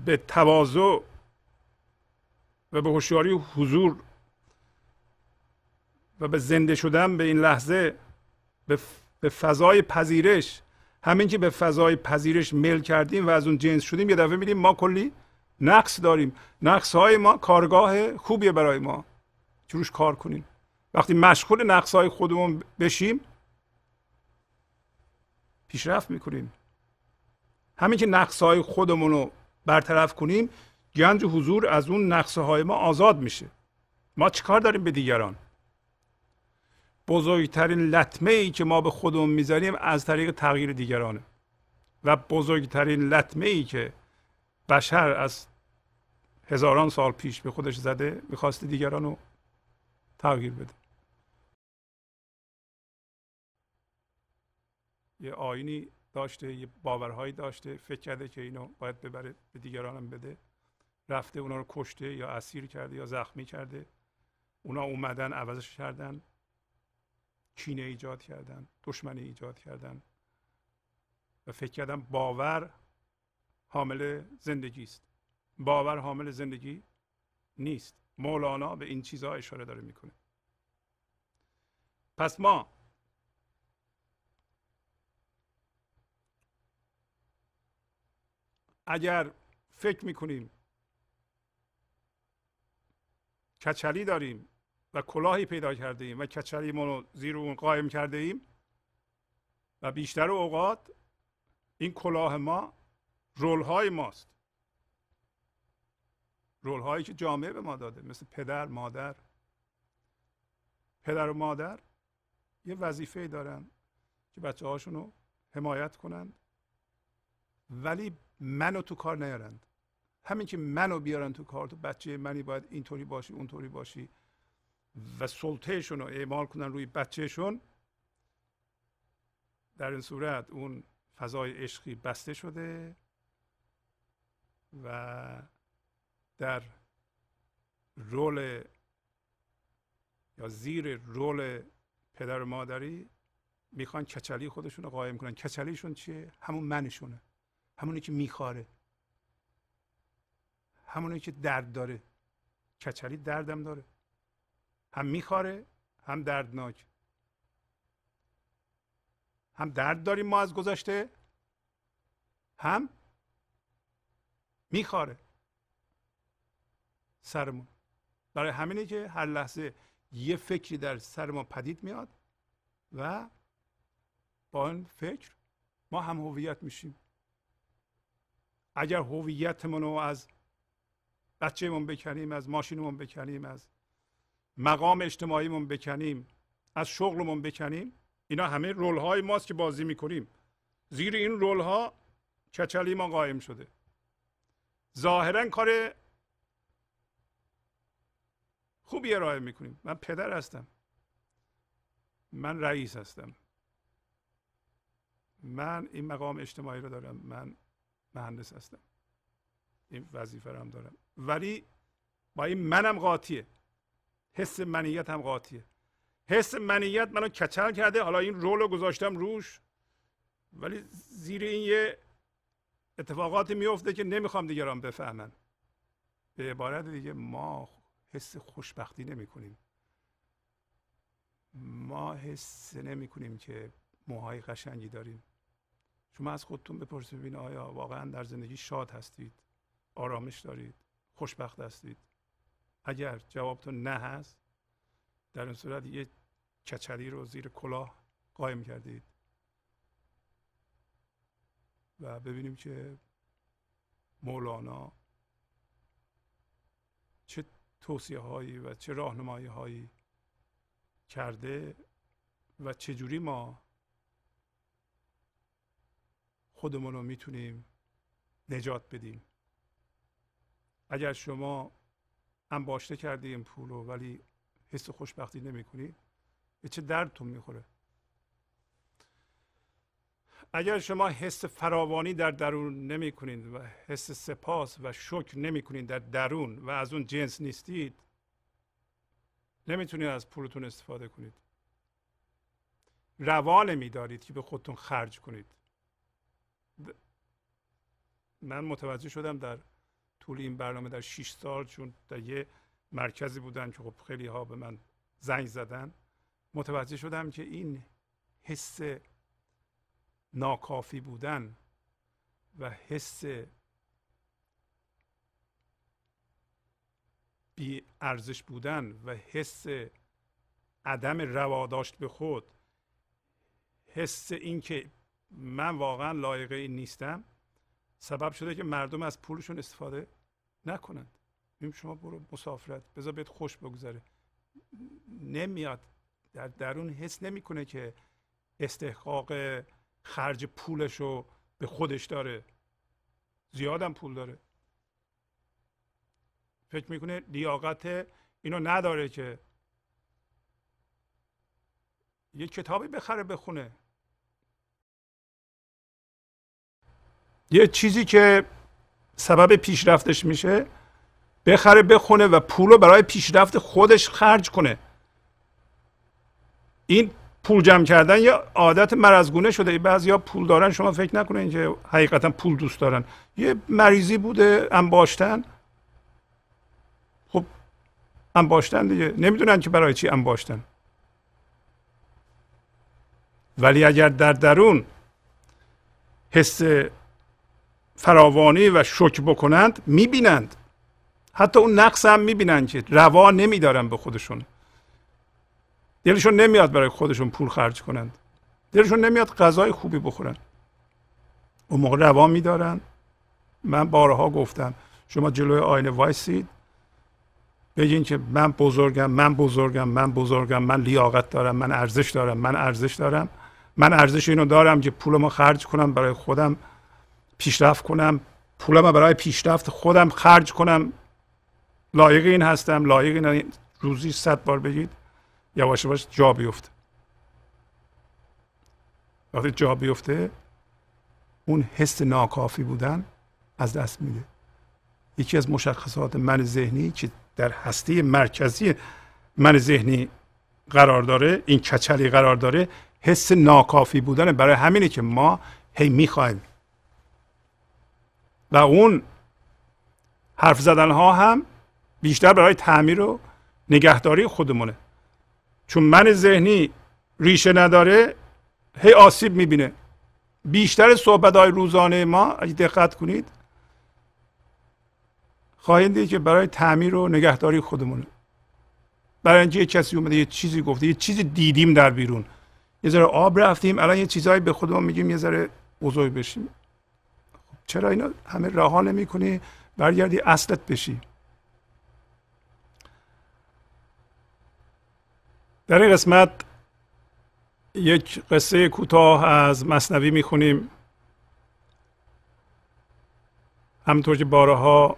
Speaker 1: به تواضع و به هوشیاری حضور و به زنده شدن به این لحظه به فضای پذیرش همین که به فضای پذیرش میل کردیم و از اون جنس شدیم یه دفعه میدیم ما کلی نقص داریم. نقص های ما کارگاه خوبیه برای ما. که روش کار کنیم؟ وقتی مشغول نقص های خودمون بشیم پیشرفت می‌کنیم. همین که نقص های خودمون رو برطرف کنیم گنج حضور از اون نقصه های ما آزاد میشه. ما چیکار داریم به دیگران؟ بزرگترین لطمه ای که ما به خودمون می‌ذاریم از طریق تغییر دیگرانه. و بزرگترین لطمه ای که بشر از هزاران سال پیش به خودش زده می‌خواسته دیگران رو تغییر بده. یه آینی داشته یه باورهایی داشته فکر کرده که اینو باید ببره به دیگرانم بده. رفته اونا رو کشته یا اسیر کرده یا زخمی کرده. اونا اومدن عوضش کردن. کینه ایجاد کردن دشمنی ایجاد کردن. و فکر کردن باور حامل زندگی است. باور حامل زندگی نیست. مولانا به این چیزها اشاره داره می‌کنه. پس ما اگر فکر می‌کنیم کچلی داریم و کلاهی پیدا کرده ایم و کچلی رو زیر اون قایم کرده ایم و بیشتر اوقات این کلاه ما رول های ماست. رول هایی که جامعه به ما داده مثل پدر مادر. پدر و مادر یه وظیفه دارن که بچه هاشون رو حمایت کنند. ولی منو تو کار نیارند. همین که منو بیارن تو کار تو بچه منی باید اینطوری باشی اونطوری باشی و سلطهشون رو اعمال کنن روی بچهشون در این صورت اون فضای عشقی بسته شده و در رول یا زیر رول پدر و مادری می‌خوان کچلی خودشون رو قایم کنن. کچلیشون چیه؟ همون منشونه. همونی که میخاره همونی که درد داره. کچلی دردم داره. هم میخاره هم دردناک. هم درد داریم ما از گذشته هم میخاره. سرمون. برای همینه که هر لحظه یه فکری در سر ما پدید میاد و با این فکر ما هم هویت میشیم. اگر هویتمون رو از بچهمون بکنیم از ماشینمون بکنیم از مقام اجتماعیمون بکنیم از شغلمون بکنیم. اینا همه رول های ماست که بازی می‌کنیم. زیر این رول ها کچلی ما قایم شده. ظاهرا کار خوبی ارائه می‌کنیم. من پدر هستم. من رئیس هستم. من این مقام اجتماعی رو دارم. من مهندس هستم. این وظیفه هم دارم. ولی با این منم قاطیه. حس منیت هم قاطیه. حس منیت منو کچل کرده. حالا این رول رو گذاشتم روش. ولی زیر این یه اتفاقاتی میفته که نمی‌خوام دیگران بفهمن. به عبارت دیگه ما حس خوشبختی نمی کنیم ما حس نمی کنیم که موهای قشنگی داریم. شما از خودتون بپرسید ببینید آیا واقعا در زندگی شاد هستید؟ آرامش دارید؟ خوشبخت هستید. اگر جوابتون نه هست در این صورت یه کچلی رو زیر کلاه قایم کردید و ببینیم که مولانا چه توصیه هایی و چه راهنمایی هایی کرده و چجوری ما خودمون رو می‌تونیم نجات بدیم. اگر شما انباشته کردی این پول ولی حس خوشبختی نمی کنی به چه دردتون می‌خوره؟ اگر شما حس فراوانی در درون نمی کنید و حس سپاس و شکر نمی کنید در درون و از اون جنس نیستید نمی‌تونید از پولتون استفاده کنید. روا نمیدارید که به خودتون خرج کنید. من متوجه شدم در طول این برنامه در 6 سال چون در یه مرکزی بودن که خب خیلی ها به من زنگ زدن. متوجه شدم که این حس ناکافی بودن و حس بی ارزش بودن و حس عدم رواداشت به خود حس اینکه من واقعا لایق این نیستم. سبب شده که مردم از پولشون استفاده نکنند. ببین شما برو مسافرت بذار بهت خوش بگذره. نمیاد. در درون حس نمی‌کنه که استحقاق خرج پولش رو به خودش داره. زیادم پول داره. فکر می‌کنه لیاقت اینو نداره که یه کتابی بخره بخونه. یه چیزی که سبب پیشرفتش میشه بخره بخونه و پول رو برای پیشرفت خودش خرج کنه. این پول جمع کردن یه عادت مرزگونه شده. بعضی ها پول دارن شما فکر نکنین که حقیقتا پول دوست دارن. یه مریضی بوده انباشتن. خب انباشتن دیگه. نمی‌دونن که برای چی انباشتن. ولی اگر در درون حس فراوانی و شک بکنند می‌بینند. حتی اون نقص هم می‌بینند که روا نمیدارن به خودشون. دلشون نمیاد برای خودشون پول خرج کنند. دلشون نمیاد غذای خوبی بخورن. اون موقع روا میدارن. من بارها گفتم شما جلوی آینه وایسید. بگین که من بزرگم من بزرگم من بزرگم من لیاقت دارم من ارزش دارم من ارزش دارم. من ارزش اینو دارم که پولمو خرج کنم برای خودم. پیشرفت کنم. پولم برای پیشرفت خودم خرج کنم. لایق این هستم. لایق این روزی صد بار بگید. یواش یواش جا بیفته. وقتی جا بیفته اون حس ناکافی بودن از دست میده. یکی از مشخصات من ذهنی که در هسته مرکزی من ذهنی قرار داره این کچلی قرار داره حس ناکافی بودن برای همینه که ما هی می‌خوایم و اون حرف زدن ها هم بیشتر برای تعمیر و نگهداری خودمونه. چون من ذهنی ریشه نداره هی آسیب می‌بینه. بیشتر صحبت های روزانه ما اگه دقت کنید خواهید دید که برای تعمیر و نگهداری خودمونه. برای اینکه یه کسی اومده یه چیزی گفته یه چیزی دیدیم در بیرون. یه ذره آب رفتیم الان یه چیزهایی به خودمون میگیم یه ذره بزرگ بشیم. چرا اینا همه رها نمی‌کنی؟ برگردی اصلت بشی. در این قسمت یک قصه کوتاه از مصنوی می‌خونیم. همطور که بارها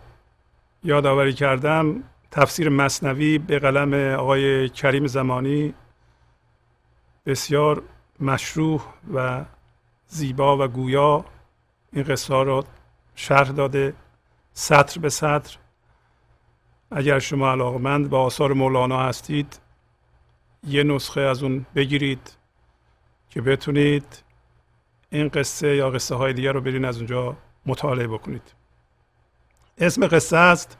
Speaker 1: یادآوری کردم تفسیر مصنوی به قلم آقای کریم زمانی بسیار مشروع و زیبا و گویا این قصه ها رو شرح داده سطر به سطر. اگر شما علاقمند به آثار مولانا هستید یه نسخه از اون بگیرید که بتونید این قصه یا قصه های دیگر رو برین از اونجا مطالعه بکنید. اسم قصه است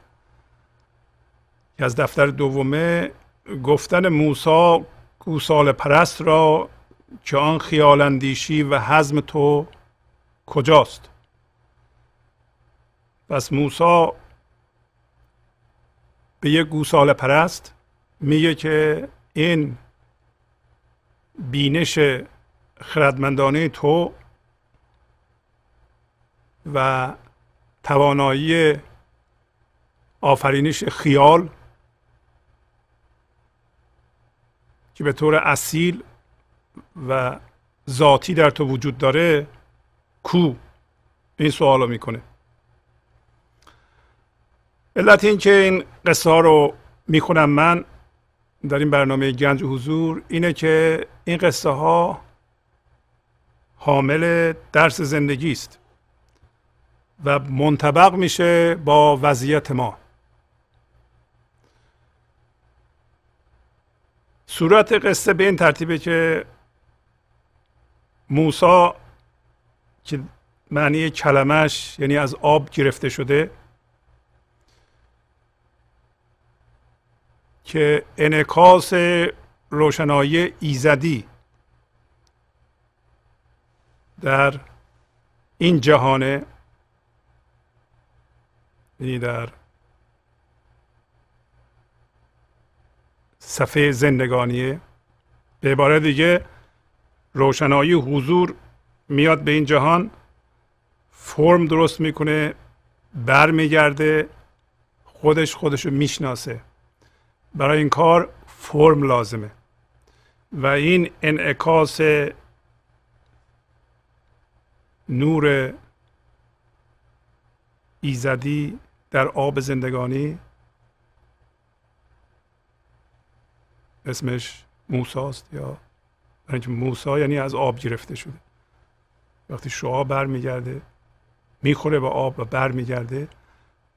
Speaker 1: که از دفتر دومه گفتن موسا گوسال پرست را که آن خیال اندیشی و حزم تو کجاست؟ پس موسا به یک گوساله پرست میگه که این بینش خردمندانه تو و توانایی آفرینش خیال که به طور اصیل و ذاتی در تو وجود داره کو این سوال رو می‌کنه. علت این که این قصه ها رو می‌خونم من در این برنامه گنج حضور اینه که این قصه ها حامل درس زندگی است و منطبق میشه با وضعیت ما. صورت قصه به این ترتیبه که موسا که معنی کلمش یعنی از آب گرفته شده که انعکاس روشنایی ایزدی در این جهانه یعنی در صفحه زندگانیه به عبارت دیگه روشنایی حضور میاد به این جهان فرم درست می‌کنه برمیگرده خودش خودشو می‌شناسه. برای این کار فرم لازمه. و این انعکاس نور ایزدی در آب زندگانی اسمش موساست یا اینکه موسا یعنی از آب گرفته شده. وقتی شعا برمیگرده می‌خوره به آب و برمیگرده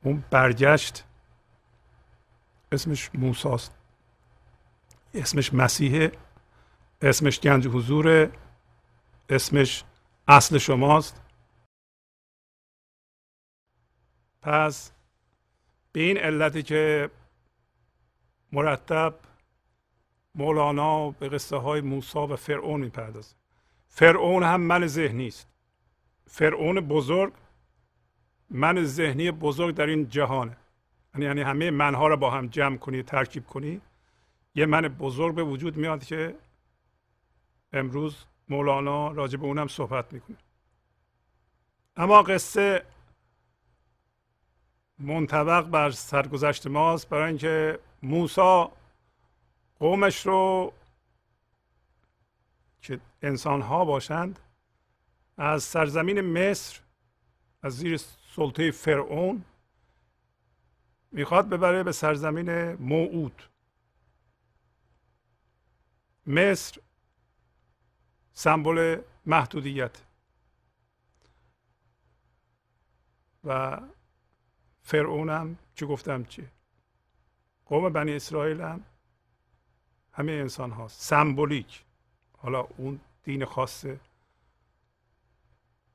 Speaker 1: اون برگشت اسمش موساست. اسمش مسیحه اسمش گنج حضوره اسمش اصل شماست. پس به این علتی که مرتب مولانا به قصه های موسا و فرعون می‌پردازه. فرعون هم من ذهنی است. فرعون بزرگ من ذهنی بزرگ در این جهانه. یعنی, یعنی همه منها رو با هم جمع کنی ترکیب کنی. یه من بزرگ به وجود میاد که امروز مولانا راجع به اونم صحبت می‌کنه. اما قصه منطبق بر سرگذشت ماست برای اینکه موسا قومش رو انسان ها باشند از سرزمین مصر از زیر سلطه فرعون می‌خواد ببره به سرزمین موعود. مصر سمبل محدودیت. و فرعون هم چه گفتم چی؟ قوم بنی اسرائیل هم همه انسان هاست سمبولیک. حالا اون دین خاص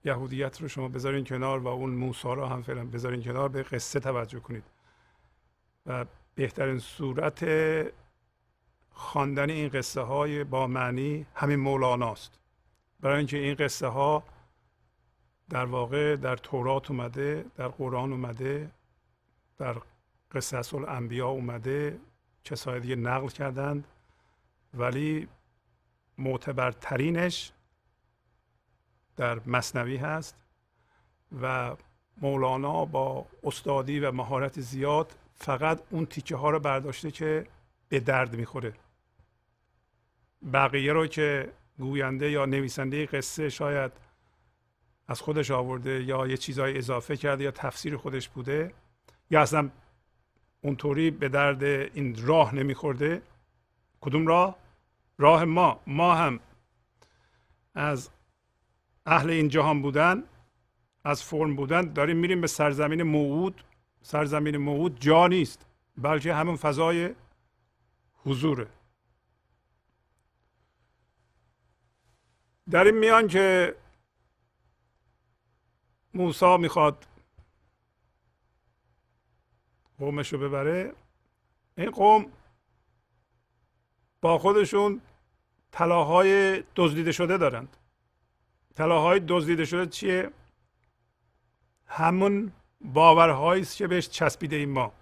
Speaker 1: یهودیت رو شما بذارین کنار و اون موسا رو هم فعلا بذارین کنار به قصه توجه کنید. و بهترین صورت خواندن این قصه های با معنی همین مولاناست برای اینکه این قصه ها در واقع در تورات اومده در قرآن اومده در قصص الانبیا اومده کسای دیگه نقل کردند. ولی معتبرترینش در مصنوی هست و مولانا با استادی و مهارت زیاد فقط اون تیکه ها رو برداشته که به درد می‌خوره. بقیه رو که گوینده یا نویسنده قصه شاید از خودش آورده یا یه چیزهای اضافه کرده یا تفسیر خودش بوده یا اصلا اونطوری به درد این راه نمیخورده کدوم راه؟ راه ما ما هم از اهل این جهان بودن از فرم بودن داریم میریم به سرزمین موعود. سرزمین موعود جا نیست بلکه همون فضای حضوره. در این میان که موسا می‌خواد قومش رو ببره این قوم با خودشون طلاهای دزدیده شده دارند. طلاهای دزدیده شده چیه؟ همون باورهایی است که بهش چسبیده ایم ما.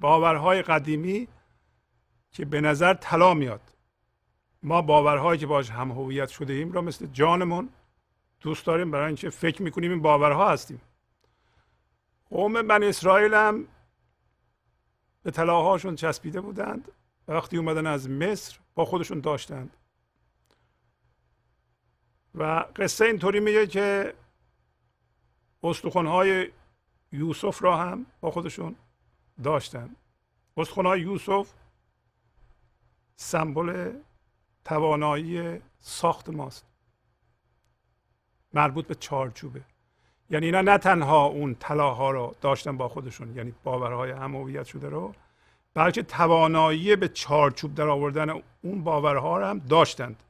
Speaker 1: باورهای قدیمی که به نظر طلا میاد. ما باورهایی که باش هم هویت شده ایم را مثل جانمون دوست داریم برای اینکه فکر می‌کنیم این باورها هستیم. قوم بنی اسرائیل هم به طلاهاشون چسبیده بودند. وقتی اومدن از مصر با خودشون داشتند. و قصه اینطوری میگه که استخونهای یوسف را هم با خودشون داشتند. استخونهای یوسف سمبل توانایی ساخت ماست. مربوط به چارچوبه. یعنی اینا نه تنها اون طلاها رو داشتن با خودشون یعنی باورهای هم شده رو بلکه توانایی به چارچوب در آوردن اون باورها رو هم داشتند.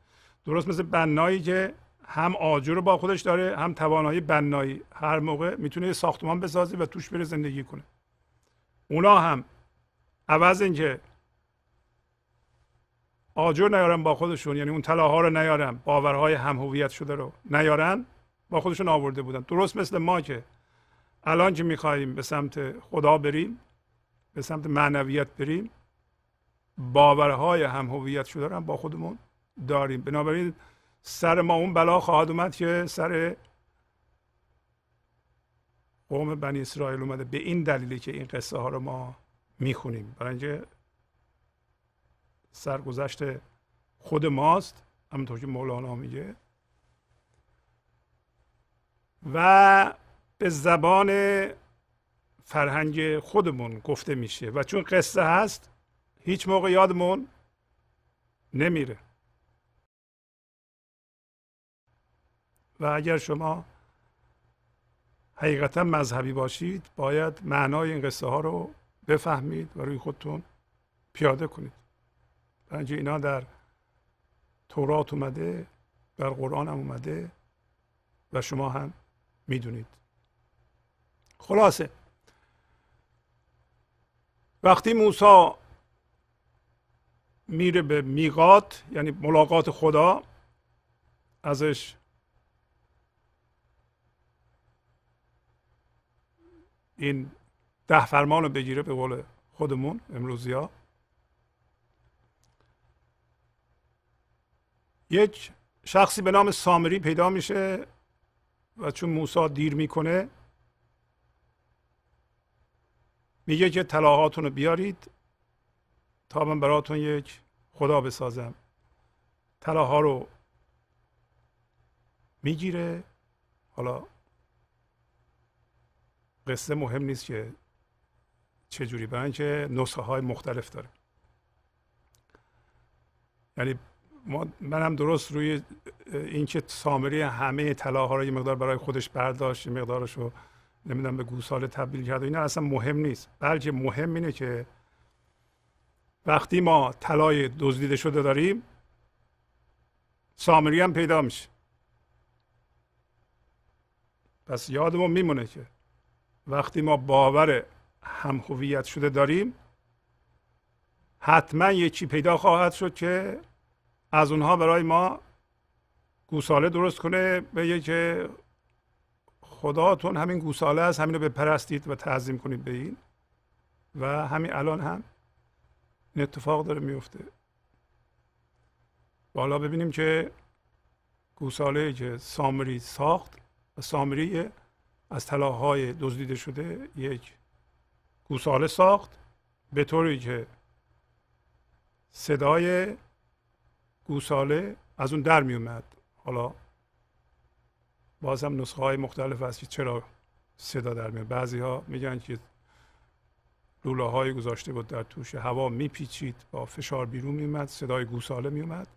Speaker 1: درست مثل بنایی که هم آجر رو با خودش داره هم توانایی بنایی. هر موقع می‌تونه ساختمان بسازه و توش بره زندگی کنه. اونا هم عوض اینکه آجر نیارن با خودشون یعنی اون طلاها رو نیارن باورهای هم هویت شده رو نیارن با خودشون آورده بودن. درست مثل ما که الان که می‌خواهیم به سمت خدا بریم به سمت معنویت بریم. باورهای هم هویت شده رو هم با خودمون داریم. بنابراین سر ما اون بلا خواهد اومد که سر قوم بنی اسرائیل اومده. به این دلیلی که این قصه ها رو ما می‌خونیم. برای اینکه سرگذشت خود ماست. همونطور که مولانا میگه. و به زبان فرهنگ خودمون گفته میشه و چون قصه هست هیچ موقع یادمون نمیره. و اگر شما حقیقتا مذهبی باشید باید معنای این قصه ها رو بفهمید و روی خودتون پیاده کنید. برای اینا در تورات اومده در قرآن هم اومده و شما هم می‌دونید. خلاصه. وقتی موسی میره به میقات یعنی ملاقات خدا ازش این ده فرمان رو بگیره به قول خودمون امروزی ها یک شخصی به نام سامری پیدا میشه و چون موسی دیر می‌کنه میگه که طلاهاتون رو بیارید تا من براتون یک خدا بسازم. طلاها رو می‌گیره. حالا قصه مهم نیست که چجوری برای اینکه نسخه های مختلف داره. یعنی ما منم درست روی اینکه سامری همه طلاها رو یه مقدار برای خودش برداشت یه مقدارش رو نمی‌دونم به گوساله تبدیل کرد و اینا اصلا مهم نیست. بلکه مهم اینه که وقتی ما طلای دزدیده شده داریم سامری هم پیدا میشه. پس یادمون میمونه که وقتی ما باور هم هویت شده داریم حتما یه چی پیدا خواهد شد که از اونها برای ما گوساله درست کنه بگه که خداتون همین گوساله است همین رو بپرستید و تعظیم کنید به این. و همین الان هم این اتفاق داره میفته. بالا ببینیم که گوساله که سامری ساخت و سامری از طلاهای دزدیده شده یک گوساله ساخت به طوری که صدای گوساله از اون در می اومد حالا باز هم نسخه های مختلف هست که چرا صدا در میاد. بعضی ها میگن که لوله های گذاشته بود در توش هوا میپیچید با فشار بیرون میومد صدای گوساله میومد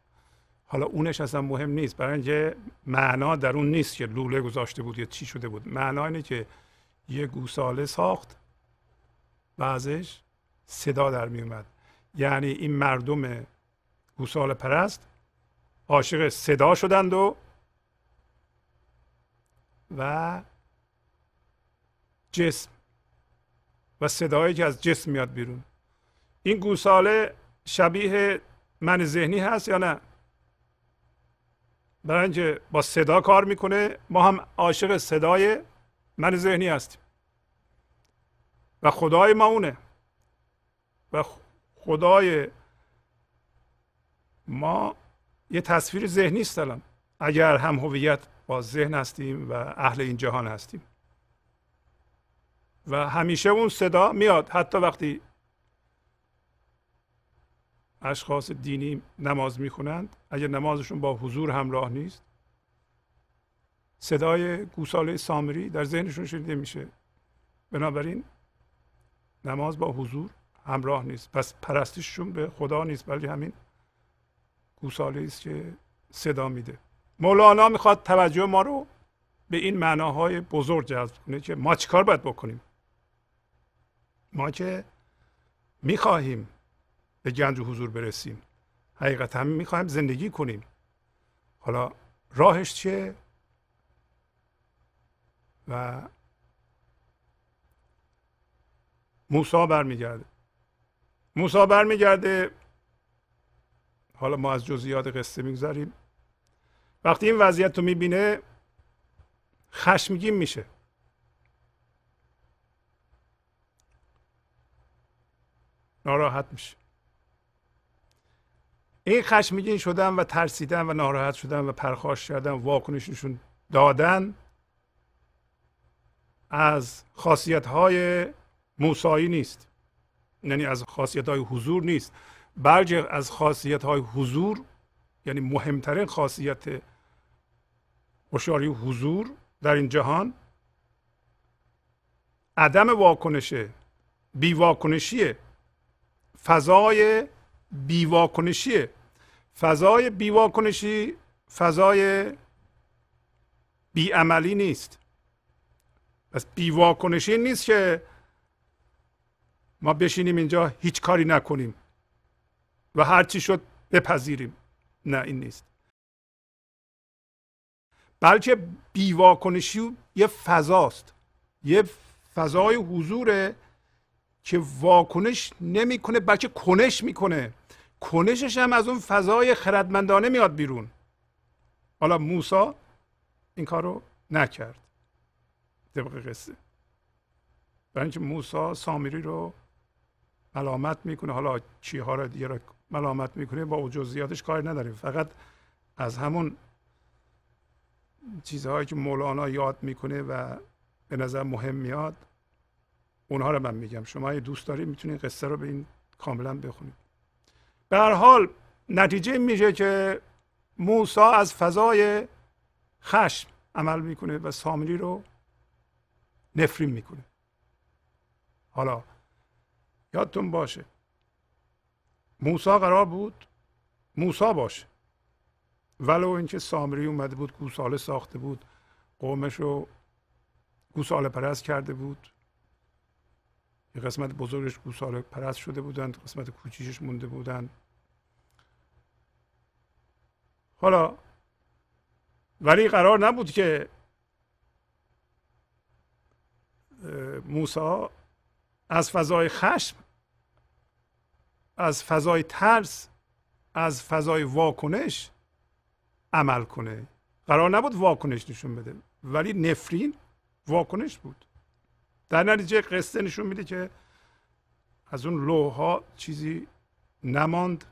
Speaker 1: حالا اونش اصلا مهم نیست. برای اینکه معنا در اون نیست که لوله گذاشته بود یا چی شده بود. معنا اینه که یه گوساله ساخت و ازش صدا در میومد یعنی این مردم گوساله پرست عاشق صدا شدند و و جسم و صدایی که از جسم میاد بیرون. این گوساله شبیه من ذهنی هست یا نه؟ برای اینکه با صدا کار می‌کنه ما هم عاشق صدای من ذهنی هستیم. و خدای ما اونه. و خدای ما یه تصویر ذهنی است الان. اگر هم هویت با ذهن هستیم و اهل این جهان هستیم. و همیشه اون صدا میاد. حتی وقتی اشخاص دینی نماز می‌خونند اگر نمازشون با حضور همراه نیست صدای گوساله سامری در ذهنشون شنیده میشه. بنابراین نماز با حضور همراه نیست. پس پرستششون به خدا نیست بلکه همین گوساله است که صدا میده. مولانا می‌خواد توجه ما رو به این معناهای بزرگ جذب کنه که ما چیکار باید بکنیم؟ ما که می‌خواهیم به گنج حضور برسیم. حقیقتا می‌خواهیم زندگی کنیم. حالا راهش چیه؟ و موسا برمیگرده. موسا برمیگرده. حالا ما از جزئیات قصه می‌گذاریم وقتی این وضعیت رو می‌بینه خشمگین میشه. ناراحت میشه. این خشمگین شدن و ترسیدن و ناراحت شدن و پرخاش کردن واکنششون دادن از خاصیت های موسایی نیست. یعنی از خاصیت های حضور نیست. بلکه از خاصیت های حضور یعنی مهمترین خاصیت هوشیاری حضور در این جهان عدم واکنشه بی واکنشیه فضای بی واکنشیه فضای بی واکنشی فضای بی عملی نیست. پس بی واکنشی نیست که ما بشینیم اینجا هیچ کاری نکنیم و هر چی شد بپذیریم. نه این نیست. بلکه بیواکنشی یه فضاست. یه فضای حضوره که واکنش نمی‌کنه بلکه کنش می‌کنه. کنشش هم از اون فضای خردمندانه میاد بیرون. حالا موسا این کار رو نکرد. طبق قصه. برای اینکه موسا سامری رو ملامت می‌کنه. حالا چیها رو دیگه رو ملامت می‌کنه با جزئیاتش کاری نداریم فقط از همون چیزهایی که مولانا یاد می‌کنه و به نظر مهم میاد اونها رو من میگم. شما اگه دوست دارید می‌تونید قصه رو به این کاملا بخونید. به حال نتیجه میشه که موسا از فضای خشم عمل می‌کنه و سامری رو نفرین می‌کنه. حالا یادتون باشه موسا قرار بود موسا باشه. ولو اینکه سامری اومده بود گوساله ساخته بود قومش رو گوساله پرست کرده بود. یه قسمت بزرگش گوساله پرست شده بودند قسمت کوچیشش مونده بودند. حالا ولی قرار نبود که موسا از فضای خشم از فضای ترس از فضای واکنش عمل کنه. قرار نبود واکنش نشون بده. ولی نفرین واکنش بود. در نتیجه قصه نشون میده که از اون لوها چیزی نماند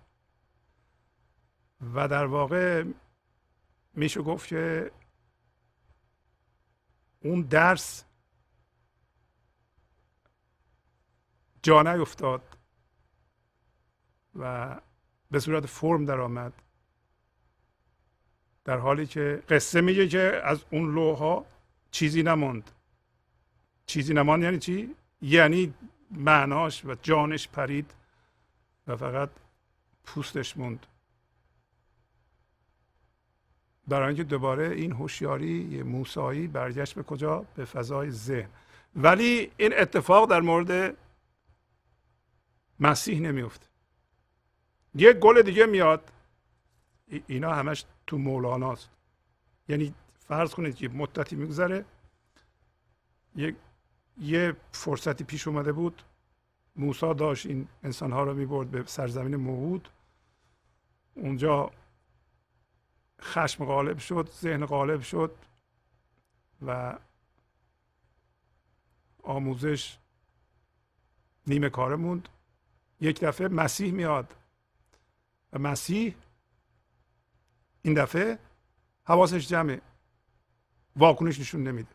Speaker 1: و در واقع میشه گفت که اون درس جا نیفتاد و به صورت فرم در آمد در حالی که قصه میگه که از اون لوها چیزی نماند. چیزی نماند یعنی چی؟ یعنی معناش و جانش پرید و فقط پوستش موند. برای اینکه دوباره این هوشیاری موسایی برگشت به کجا؟ به فضای ذهن. ولی این اتفاق در مورد مسیح نمیفته یه گل دیگه میاد. اینا همش تو مولاناست. یعنی فرض کنید که مدتی میگذره یه یه فرصتی پیش اومده بود. موسا داشت این انسانها رو می‌برد به سرزمین موعود. اونجا خشم غالب شد ذهن غالب شد و آموزش نیمه کاره موند. یک دفعه مسیح میاد و مسیح این دفعه حواسش جمعه. واکنش نشون نمیده.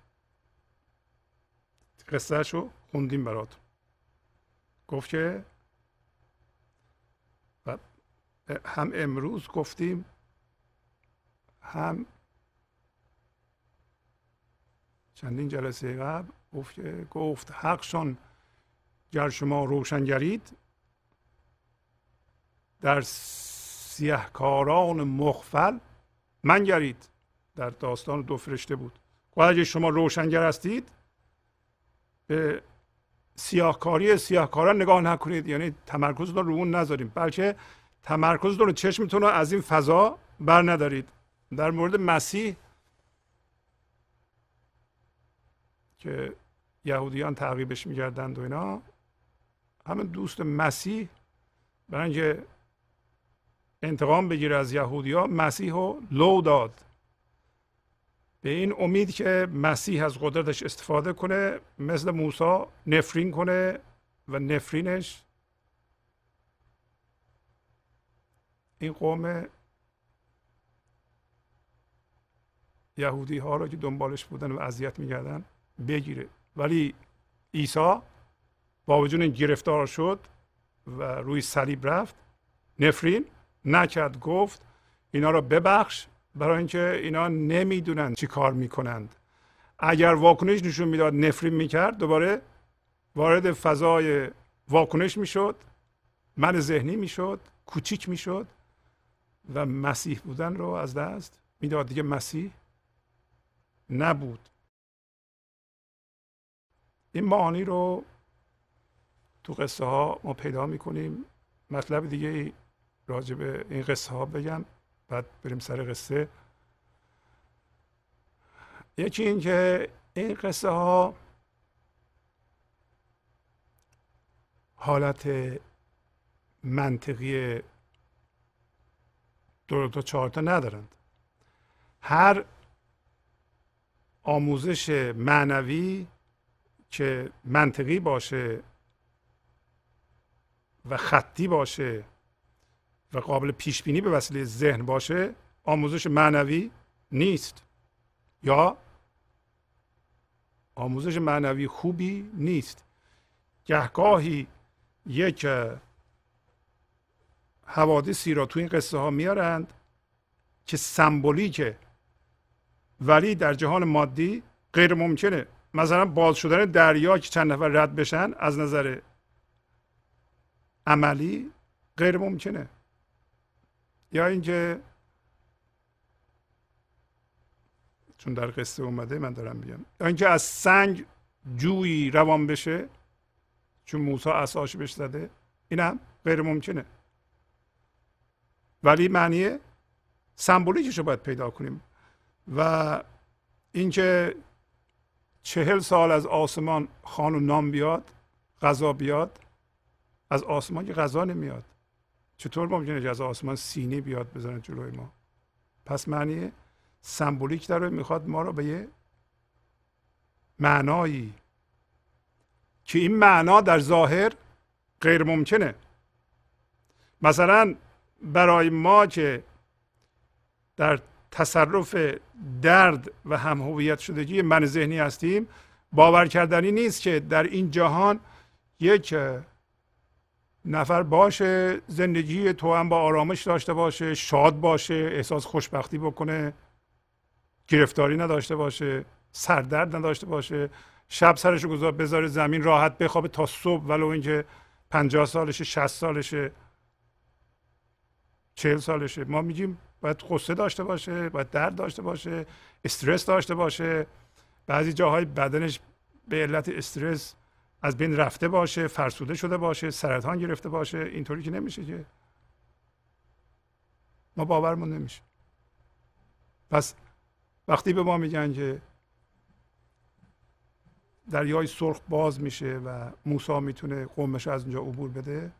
Speaker 1: قصهش رو خوندیم براتون. گفت که هم امروز گفتیم هم چندین جلسه قبل گفت گفت حقشان گر شما روشن گرید در سیهکاران مخفل من گرید در داستان دو فرشته بود. اگه شما روشنگر هستید به سیاهکاری سیاهکاران نگاه نکنید. یعنی تمرکزتون رو اون نذاریم. بلکه تمرکزتون رو چشمتون رو از این فضا بر ندارید. در مورد مسیح که یهودیان تعقیبش می‌کردند و اینا همین دوست مسیح برای اینکه انتقام بگیره از یهودیا مسیح رو لو داد. به این امید که مسیح از قدرتش استفاده کنه مثل موسی نفرین کنه و نفرینش. این قوم یهودی ها رو که دنبالش بودن و اذیت می‌کردن بگیره. ولی عیسی با وجود این گرفتار شد و روی صلیب رفت نفرین نکرد گفت اینا رو ببخش برای اینکه اینا نمی‌دونن چی کار می‌کنند. اگر واکنش نشون می‌داد نفرین می‌کرد دوباره وارد فضای واکنش می‌شد من ذهنی می‌شد کوچیک می‌شد و مسیح بودن رو از دست می‌داد. دیگه مسیح نبود. این معانی رو تو قصه ها ما پیدا می‌کنیم. مطلب دیگه راجع به این قصه ها بگم. بعد بریم سر قصه. یکی اینکه این قصه ها حالت منطقی دو تا چهار تا ندارند. هر آموزش معنوی که منطقی باشه و خطی باشه و قابل پیش بینی به وسیله ذهن باشه آموزش معنوی نیست. یا آموزش معنوی خوبی نیست. گهگاهی یک حوادثی را تو این قصه ها میارند که سمبولیکه ولی در جهان مادی غیر ممکنه. مثلا باز شدن دریا که چند نفر رد بشن از نظر عملی غیر ممکنه. یا اینکه چون در قصه اومده من دارم میگم. یا اینکه از سنگ جویی روان بشه چون موسی اساش بهش زده اینم غیر ممکنه. ولی معنی سمبولیکش رو باید پیدا کنیم. و اینکه چهل سال از آسمان خان و نام بیاد غذا بیاد از آسمان که غذا نمیاد. چطور ممکنه که از آسمان سینه بیاد بزنه جلوی ما؟ پس معنی سمبولیک داره می‌خواد ما رو به یه معنایی. که این معنا در ظاهر غیر ممکنه. مثلا برای ما که در تصرف درد و هم هویت شدگی من ذهنی هستیم باور کردنی نیست که در این جهان یک نفر باشه زندگی تو هم با آرامش داشته باشه شاد باشه احساس خوشبختی بکنه گرفتاری نداشته باشه سردرد نداشته باشه شب سرش گذار بذاره زمین راحت بخوابه تا صبح ولو اینکه پنجاه سالشه شست سالشه چهل سالشه. ما میگیم باید قصه داشته باشه باید درد داشته باشه استرس داشته باشه. بعضی جاهای بدنش به علت استرس از بین رفته باشه فرسوده شده باشه سرطان گرفته باشه اینطوری که نمیشه که. ما باورمون نمیشه. پس وقتی به ما میگن که دریای سرخ باز میشه و موسی می‌تونه قومش از اونجا عبور بده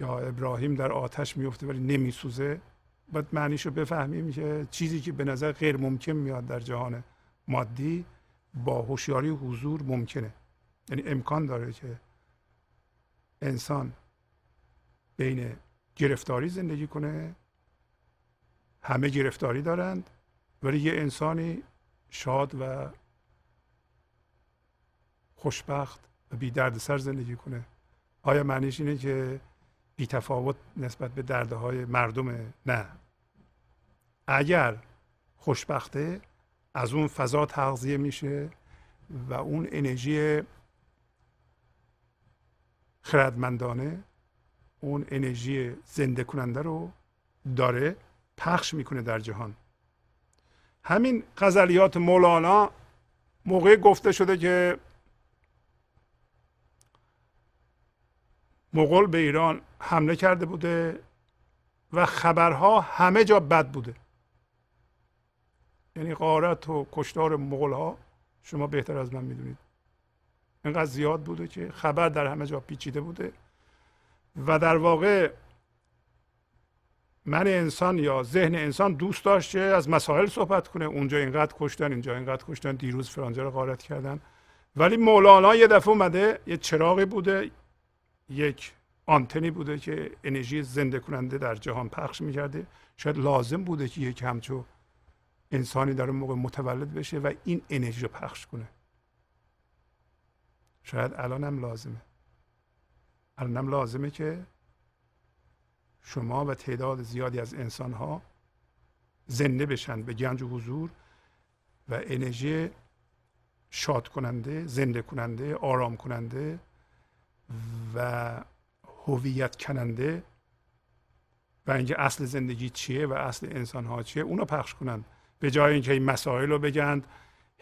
Speaker 1: یا ابراهیم در آتش میفته ولی نمیسوزه باید معنیشو بفهمیم که چیزی که به نظر غیر ممکن میاد در جهان مادی با هوشیاری حضور ممکنه. یعنی امکان داره که انسان بین گرفتاری زندگی کنه همه گرفتاری دارند ولی یه انسانی شاد و خوشبخت و بی سر زندگی کنه. آیا معنیش اینه که بی تفاوت نسبت به دردهای مردم؟ نه. اگر خوشبخته از اون فضا تغذیه میشه و اون انرژی خردمندانه اون انرژی زنده کننده رو داره پخش می‌کنه در جهان. همین غزلیات مولانا موقع گفته شده که مغول به ایران حمله کرده بوده و خبرها همه جا بد بوده. یعنی غارت و کشتار مغول ها شما بهتر از من می‌دونید. اینقدر زیاد بوده که خبر در همه جا پیچیده بوده. و در واقع من انسان یا ذهن انسان دوست داشته از مسائل صحبت کنه. اونجا اینقدر کشتن اینجا اینقدر کشتن. دیروز فرانجا رو غارت کردن. ولی مولانا یه دفعه اومده یه چراغی بوده یک آنتنی بوده که انرژی زنده کننده در جهان پخش می‌کرده. شاید لازم بوده که یک همچو انسانی در اون موقع متولد بشه و این انرژی رو پخش کنه. شاید الان هم لازمه. الان هم لازمه که شما و تعداد زیادی از انسان ها زنده بشن به گنج و حضور و انرژی شاد کننده زنده کننده آرام کننده و هویت کننده. و اینکه اصل زندگی چیه و اصل انسان ها چیه اونو پخش کنند به جای اینکه این مسائل رو بگن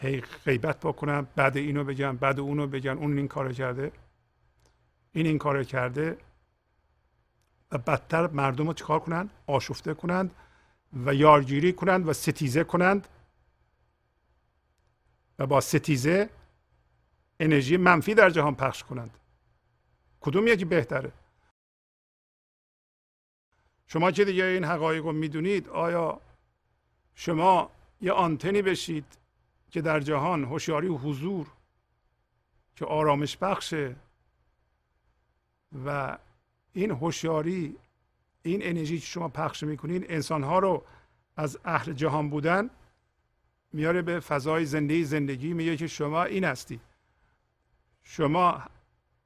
Speaker 1: هی غیبت بکنن بعد اینو بگن بعد اونو بگن اون این کار کرده این این کار کرده و بدتر مردم رو چیکار کنند؟ آشفته کنند و یارگیری کنند و ستیزه کنند و با ستیزه انرژی منفی در جهان پخش کنند. کدوم یکی بهتره؟ شما که دیگه این حقایق رو می‌دونید آیا شما یه آنتنی بشید که در جهان هوشیاری و حضور که آرامش بخشه و این هوشیاری این انرژی که شما پخش می‌کنین انسانها رو از اهل جهان بودن میاره به فضای زنده زندگی میگه که شما این هستی. شما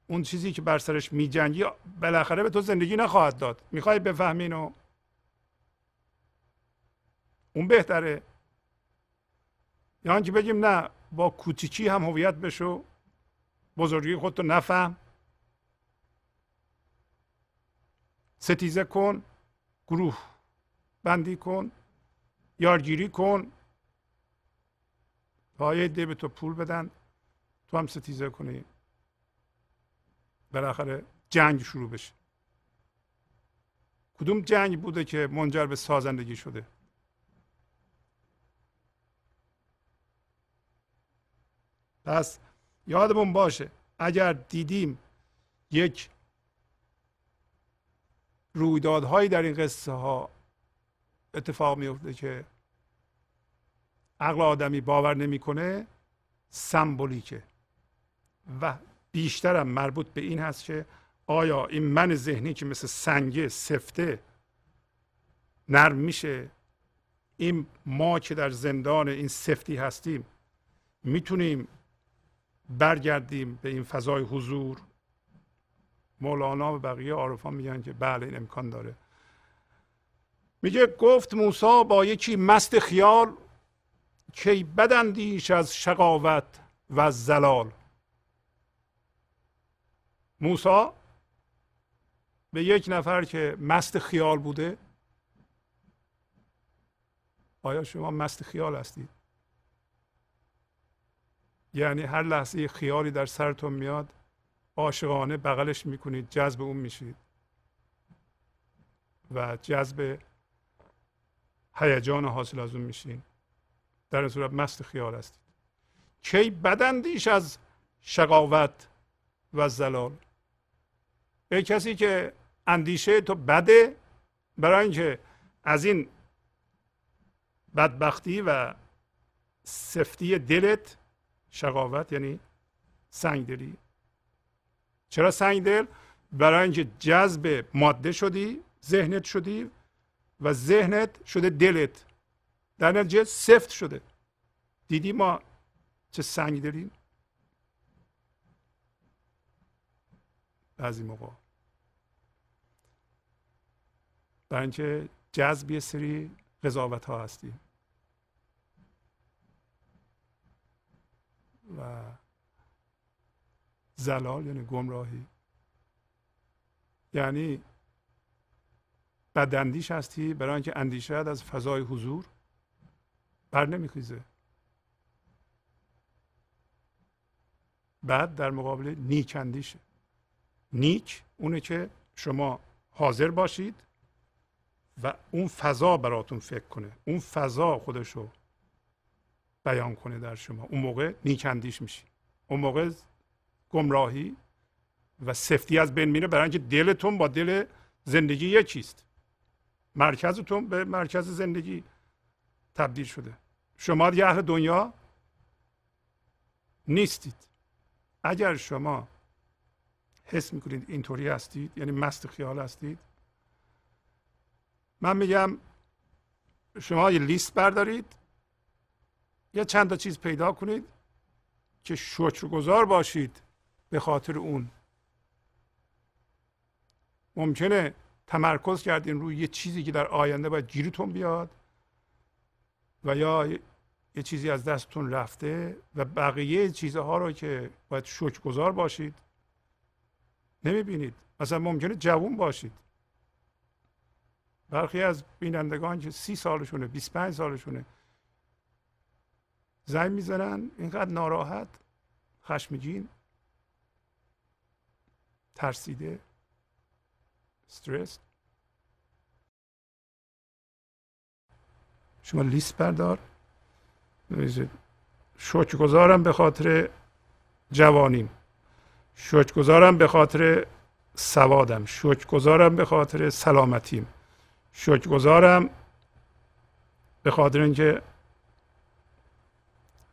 Speaker 1: اون چیزی که بر سرش میجنگی بالاخره به تو زندگی نخواهد داد. می‌خوای بفهمین و اون بهتره. یا که بگیم نه با کوچیکی هم هویت بشو بزرگی خودتو نفهم. ستیزه کن گروه بندی کن یارگیری کن. تا یه به تو پول بدن تو هم ستیزه کنی. بالاخره جنگ شروع بشه. کدوم جنگ بوده که منجر به سازندگی شده؟ پس یادمون باشه اگر دیدیم یک رویدادهایی در این قصه ها اتفاق میفته که عقل آدمی باور نمی‌کنه سمبولیکه. و بیشترم مربوط به این هست که آیا این من ذهنی که مثل سنگه سفته نرم میشه؟ این ما که در زندان این سفتی هستیم می‌تونیم برگردیم به این فضای حضور. مولانا و بقیه عارفان میگن که بله این امکان داره. میگه گفت موسا با یکی مست خیال کی بدندیش از شقاوت و زلال. موسا به یک نفر که مست خیال بوده آیا شما مست خیال هستید؟ یعنی هر لحظه خیالی در سرتون میاد عاشقانه بغلش می‌کنید جذب اون میشید. و جذب هیجان حاصل از اون میشین. در این صورت مست خیال هستید. کی بدندیش از شقاوت و زلال؟ ای کسی که اندیشه تو بده برای اینکه از این بدبختی و سفتی دلت شقاوت یعنی سنگدلی چرا سنگدل برای اینکه جذب ماده شدی ذهنت شدی و ذهنت شده دلت. در نتیجه سفت شده. دیدی ما چه سنگ داریم بعضی موقع. برای اینکه جذب یه سری قضاوت ها هستیم و زلال یعنی گمراهی. یعنی بداندیش هستی برای اینکه اندیشه از فضای حضور بر نمیخیزه. بعد در مقابل نیک اندیشه. نیک اونه که شما حاضر باشید و اون فضا براتون فکر کنه. اون فضا خودشو بیان کنه در شما. اون موقع نیکندیش میشی. اون موقع گمراهی و سفتی از بین میره برای اینکه دلتون با دل زندگی یکیست مرکزتون به مرکز زندگی تبدیل شده. شما یه اهل دنیا نیستید. اگر شما حس می‌کنید اینطوری هستید یعنی مست خیال هستید من میگم شما یه لیست بردارید. یه چند تا چیز پیدا کنید که شکرگزار باشید به خاطر اون. ممکنه تمرکز کردین روی یه چیزی که در آینده باید گیرتون بیاد و یا یه چیزی از دستتون رفته و بقیه چیزها رو که باید شکرگزار باشید نمی‌بینید. مثلا ممکنه جوون باشید. برخی از بینندگان که سی سالشونه 25 سالشونه زنگ می‌زنن اینقدر ناراحت خشمگین ترسیده استرس شما لیست بردار. گذارم به خاطر جوانیم. گذارم به خاطر سوادم. گذارم به خاطر سلامتیم. گذارم به خاطر اینکه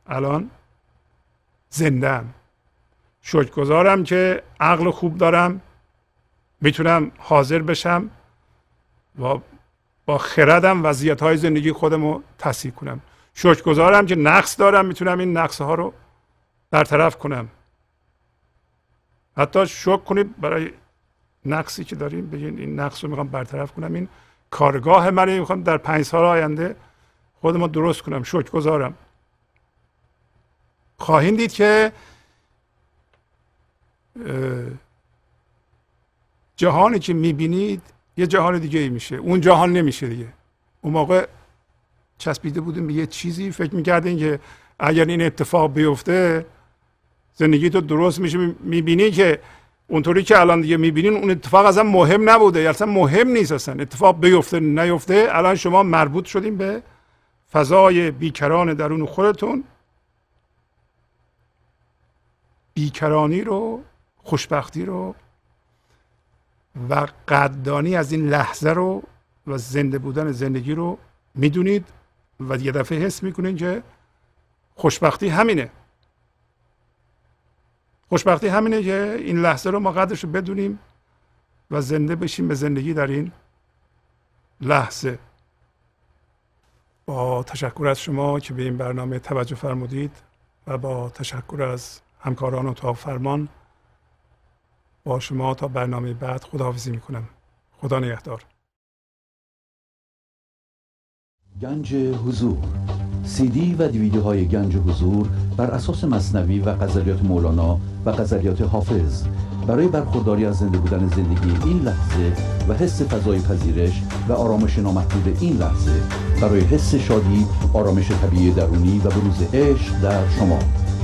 Speaker 1: الان زندم گذارم که عقل خوب دارم می‌تونم حاضر بشم و با خردم وضعیت های زندگی خودم رو تصحیح کنم. گذارم که نقص دارم می‌تونم این نقص ها رو برطرف کنم. حتی شک کنید برای نقصی که داریم بگین این نقص رو می‌خوام برطرف کنم. این کارگاه من می‌خوام در پنج سال آینده خودم رو درست کنم. گذارم خواهید دید که جهانی که می‌بینید یه جهان دیگه ای میشه. اون جهان نمیشه دیگه. اون موقع چسبیده بودیم به یه چیزی. فکر می‌کردین که اگر این اتفاق بیفته زندگی تو درست میشه. می‌بینی که اونطوری که الان دیگه می‌بینین اون اتفاق اصلا مهم نبوده. اصلا مهم نیست اصلا. اتفاق بیفته نیفته. الان شما مربوط شدیم به فضای بیکران درون خودتون. بیکرانی رو خوشبختی رو و قدردانی از این لحظه رو و زنده بودن زندگی رو می‌دونید و یه دفعه حس می‌کنید که خوشبختی همینه. خوشبختی همینه که این لحظه رو ما قدرش رو بدونیم و زنده بشیم به زندگی در این لحظه. با تشکر از شما که به این برنامه توجه فرمودید و با تشکر از همکاران اتاق فرمان با شما تا برنامه بعد خداحافظی می‌کنم. خدا نگهدار.
Speaker 2: گنج حضور. سی دی و دیویدیو های گنج حضور بر اساس مصنوی و قذریات مولانا و قذریات حافظ. برای برخورداری از زنده بودن زندگی این لحظه و حس فضای پذیرش و آرامش نامحدود این لحظه برای حس شادی آرامش طبیعی درونی و بروز عشق در شما.